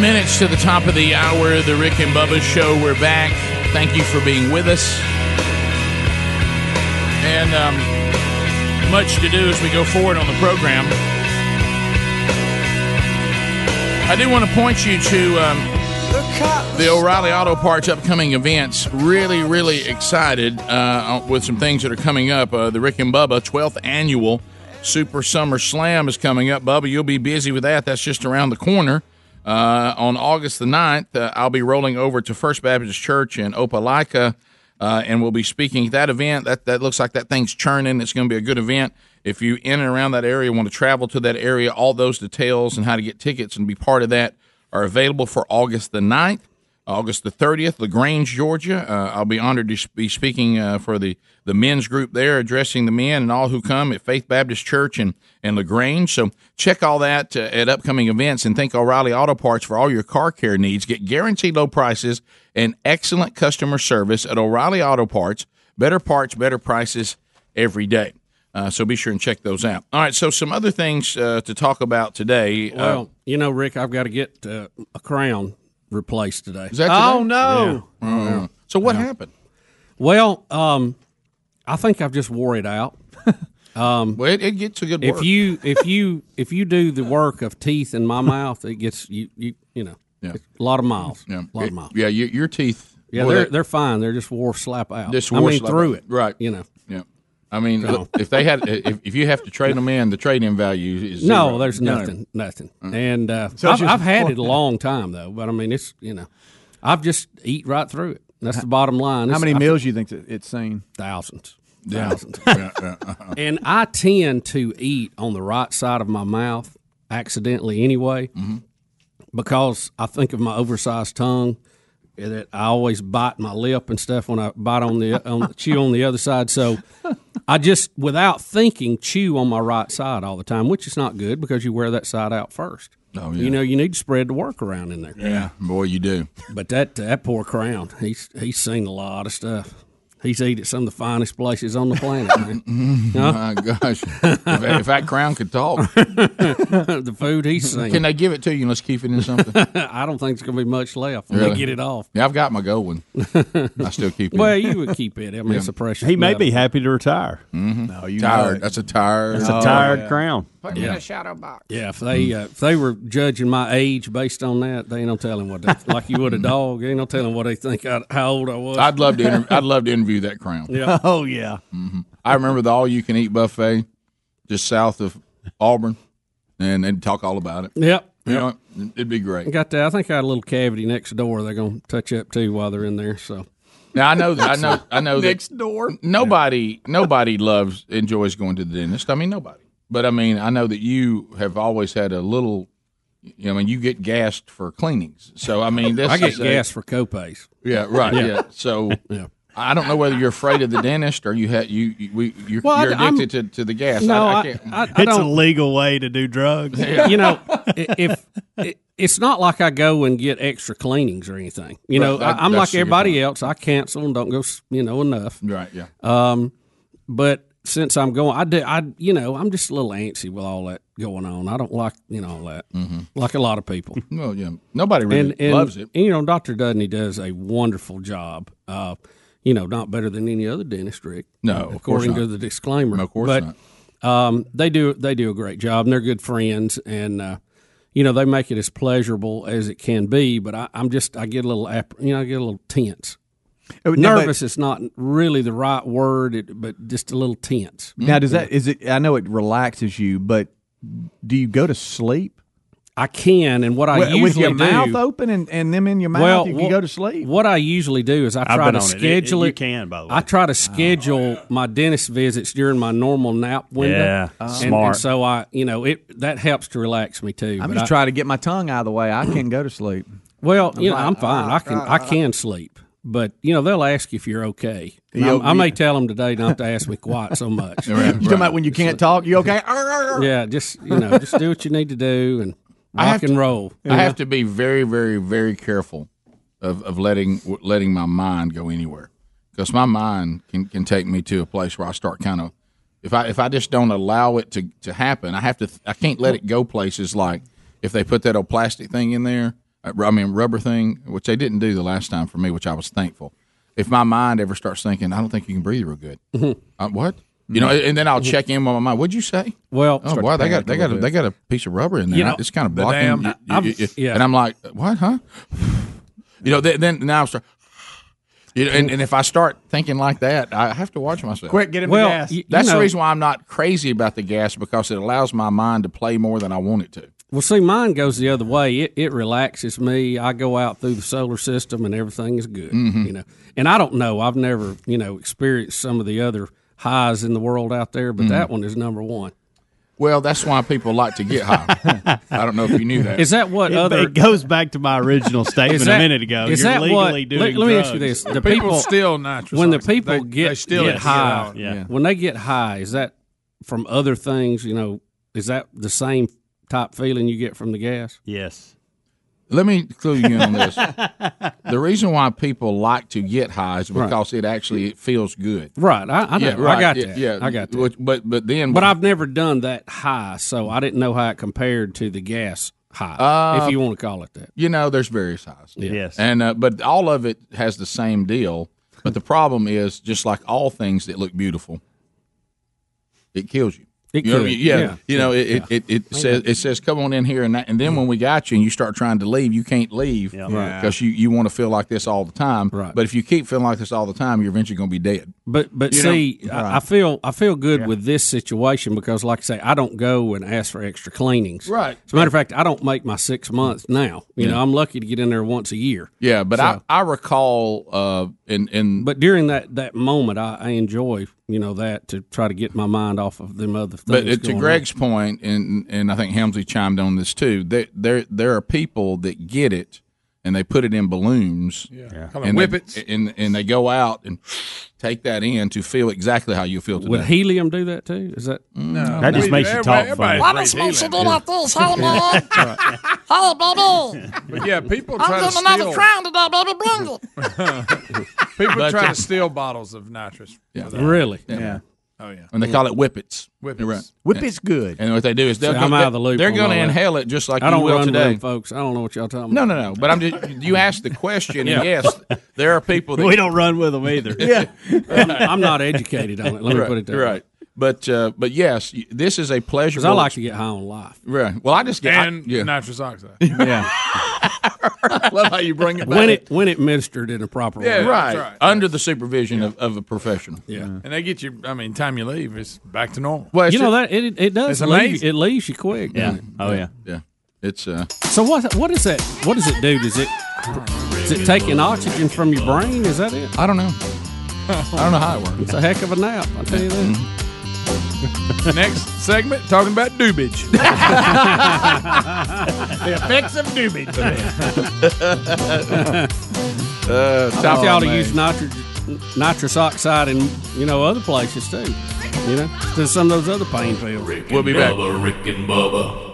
Minutes to the top of the hour, the Rick and Bubba Show. We're back. Thank you for being with us. And um, much to do as we go forward on the program. I do want to point you to um, the O'Reilly Auto Parts upcoming events. Really, really excited uh, with some things that are coming up. Uh, the Rick and Bubba 12th annual Super Summer Slam is coming up. Bubba, you'll be busy with that. That's just around the corner. Uh, on August the 9th, uh, I'll be rolling over to First Baptist Church in Opelika, uh, and we'll be speaking at that event. That, that looks like that thing's churning. It's going to be a good event. If you in and around that area want to travel to that area, all those details and how to get tickets and be part of that are available for August the 9th.
August the 30th, LaGrange, Georgia. Uh, I'll be honored to be speaking uh, for the, the men's group there, addressing the men and all who come at Faith Baptist Church and, in LaGrange. So check all that uh, at upcoming events and thank O'Reilly Auto Parts for all your car care needs. Get guaranteed low prices and excellent customer service at O'Reilly Auto Parts. Better parts, better prices every day. Uh, so be sure and check those out. All right, so some other things uh, to talk about today. Uh,
Well, you know, Rick, I've got to get a crown replaced today.
Is that
oh no!
Yeah. Oh. So what happened?
Well, um, I think I've just wore it out. (laughs) Um,
well, it, it gets a good
if you if you if you do the work of teeth in my mouth, it gets you you you know
Yeah.
a lot of miles.
Yeah,
a lot
It-
of miles.
yeah, your, your teeth.
Yeah,
boy,
they're
that-
they're fine. They're just wore slap out.
Just
I mean
slap
through
out.
it,
right?
You know.
Yeah. I mean,
So-
if they had, if, if you have to trade them in, the trade-in value is
No,
zero.
there's
No.
nothing, nothing. And uh,
So
I've,
just-
I've had it a long time though, but I mean, it's you know, I've just eat right through it. That's the bottom line.
How
It's-
many
I-
meals you think that it's seen?
Thousands.
Yeah.
Thousands.
Yeah, yeah, uh-huh. (laughs)
and I tend to eat on the right side of my mouth accidentally anyway,
Mm-hmm.
because I think of my oversized tongue. That I always bite my lip and stuff when I bite on the on, chew on the other side. So I just, without thinking, chew on my right side all the time, which is not good because you wear that side out first.
Oh, yeah.
You know, you need to spread the work around in there.
Yeah, boy, you do.
But that that poor crown, he's he's seen a lot of stuff. He's eaten at some of the finest places on the planet, man. (laughs) Huh?
My gosh, if, that- if that crown could talk, (laughs)
the food he's seen.
Can they give it to you? and Let's keep it in something. (laughs)
I don't think there's going to be much left when
Really?
they get it off.
Yeah, I've got my gold one. I still keep it.
Well, you would keep it. I mean, it's a precious.
He may
metal.
be happy to retire.
Mm-hmm.
No, you
tired. That's a tired.
That's a tired crown.
Put me in
Yeah.
a shadow box.
Yeah, if they uh, if they were judging my age based on that, they ain't no telling what they like. You would a dog, ain't no telling what they think I, how old I was.
I'd love to. Inter- I'd love to interview that crown.
Yeah. (laughs)
Oh yeah.
hmm I remember the all-you-can-eat buffet just south of Auburn, and they'd talk all about it.
Yep.
You know, it'd be great.
Got that. I think I had a little cavity next door. They're gonna touch up too while they're in there. So
Now I know that I know (laughs) I know
Next
that
door.
nobody nobody loves enjoys going to the dentist. I mean nobody. But I mean I know that you have always had a little. You know, I mean you get gassed for cleanings. So I mean (laughs) this
I get
is a-
gas for copays.
Yeah, right. Yeah.
Yeah.
So
Yeah.
I don't know whether you're afraid of the dentist or you had you, you we you're,
Well,
you're
I'm-
addicted to, to the gas.
No,
I, I
I,
can't.
I, I
It's a
don't.
legal way to do drugs.
you know, i- if it, it's not like I go and get extra cleanings or anything. You know,
that-
I, I'm like everybody else. I cancel and don't go. You know, enough.
right. Yeah.
Um, but since I'm going, I do. I you know, I'm just a little antsy with all that going on. I don't like you know all that.
Mm-hmm.
Like a lot of people.
Well, yeah. Nobody really
and, and,
loves it.
and, you know, Doctor Dudney does a wonderful job. Uh, you know, not better than any other dentist, Rick.
No, of course
according
not.
to the disclaimer.
No, of course
but,
not.
Um, they do they do a great job, and they're good friends, and uh, you know they make it as pleasurable as it can be. But I, I'm just I get a little you know I get a little tense.
Oh, no, but-
Nervous is not really the right word, it, but just a little tense.
Now, does that is it? I know it relaxes you, but do you go to sleep
I can, and what I
with,
usually
with your
do,
mouth open and, and them in your mouth?
Well,
you can
wha-
go to sleep.
What I usually do is I try to
on it. It-
schedule
you
it.
can, by the way.
I try to schedule oh, my dentist visits during my normal nap window.
Yeah,
And-
smart.
And, so I, you know, it that helps to relax me too.
I'm just
I-
trying to get my tongue out of the way. I can't go to sleep.
Well, you know,
like,
I'm fine. I can I can sleep, but you know they'll ask you if you're okay.
You-
I'm- I may tell them today not to ask me quite so much. (laughs)
You talking about when you can't talk? You okay? (laughs)
Yeah, just you know, just do what you need to do and
I
rock
have
and
to-
roll.
I have to be very, very, very careful of, of letting letting my mind go anywhere because my mind can, can take me to a place where I start kind of if I if I just don't allow it to, to happen, I have to I can't let it go places like if they put that old plastic thing in there, uh, I mean rubber thing, which they didn't do the last time for me, which I was thankful. If my mind ever starts thinking, I don't think you can breathe real good, uh, what? You know, and then I'll check in with my mind. What'd you say?
Well,
oh boy, they got they got a, they got a piece of rubber in there.
You know,
it's kind of
the
blocking.
damn-
you- you-
I've-
you-
yeah.
And I'm like, what? Huh? You know, then, then now I start. You know, and, and if I start thinking like that, I have to watch myself.
Quick, get him
Well,
the gas.
y-
That's
know-
the reason why I'm not crazy about the gas because it allows my mind to play more than I want it to.
Well, see, mine goes the other way. It it relaxes me. I go out through the solar system, and everything is good.
Mm-hmm.
You know, and I don't know. I've never you know experienced some of the other highs in the world out there, but
Mm-hmm.
that one is number one.
Well, that's why people like to get high. I don't know if you knew that.
Is that what
It,
other?
it goes back to my original (laughs) statement
that-
a minute ago.
Is
You're
that
legally
what?
doing
Let, let me ask you this: the
People
people
steal nitrous
when the people
They-
get
they steal
get
it.
high.
Yeah.
When they get high, is that from other things? You know, is that the same type feeling you get from the gas?
Yes.
Let me clue you in on this. (laughs) the reason why people like to get high is
Right.
because it actually it feels good.
Right. I, I, know.
Yeah, right.
I got
Yeah,
that.
yeah.
I got that.
But but then
But I've never done that high, so I didn't know how it compared to the gas high,
Uh,
if you want to call it that.
you know there's various highs.
Yeah.
Yes.
And uh, but all of it has the same deal. But the problem is, just like all things that look beautiful, it kills you.
It
You know,
could,
yeah,
yeah.
you know, it, it, it, it says it says come on in here and that, and then when we got you and you start trying to leave, you can't leave
Right.
because you, you want to feel like this all the time.
Right.
But if you keep feeling like this all the time, you're eventually going to be dead.
But but
You
see, I, I feel I feel good with this situation because, like I say, I don't go and ask for extra cleanings.
Right.
As a matter of fact, I don't make my six months now. You
Yeah.
know, I'm lucky to get in there once a year.
Yeah, but
So-
I, I recall uh, in in
But during that that moment, I, I enjoy you know that to try to get my mind off of them other things.
But to. Greg's point, and and I think Helmsley chimed on this too. There there there are people that get it and they put it in balloons.
Yeah. Call them
and
whippets.
They, and and they go out and take that in to feel exactly how you feel today.
would helium do that too? Is that mm.
No.
That just makes you talk
everybody
funny.
breathes
What is supposed to do like this? Hey, man. Hey, baby.
But yeah, people
I'm
try to
getting another
steal.
crown today, baby. Bring it. (laughs)
People
But,
try to steal bottles of nitrous.
Yeah.
really?
Yeah.
Oh yeah.
And they call it whippets.
Whippets.
Right.
Whippets good.
And what they do is they'll
See,
go,
I'm out of the loop
They're going to
all that.
inhale it just like
I don't
you will
run with
today.
them folks. I don't know what y'all talking
No,
about.
no, no. But I'm just you asked the question, (laughs)
Yeah.
and yes, there are people (laughs) that
We don't run with them either. (laughs)
Yeah.
I'm, I'm not educated on it. Let me
right,
put it that way.
Right. But uh, but yes, this is a pleasure.
I like to get high on life.
Right. Well, I just get I-
And
yeah.
nitrous oxide. (laughs)
Yeah.
I love how you bring it back.
when it when it ministered in a proper
Yeah.
way.
right.
Right.
under the supervision of, of a professional.
Yeah.
And they get you. I mean, time you leave, it's back to normal.
Well, it's
You know that it it does
It's
leave,
amazing.
it leaves you quick.
Yeah.
doesn't?
Oh yeah.
yeah, it's uh,
So what what is that? What does it do? Does it is it taking oxygen from your brain? Is that it?
I don't know. I don't know how it works.
It's a heck of a nap. I tell you that. (laughs)
Next segment, talking about doobage. (laughs)
the effects of doobage. (laughs)
Uh,
I
top
want y'all to use nitrous nitrous oxide in you know other places too. You know, to some of those other pain pills.
Rick
We'll
and
be back.
Rick and Bubba.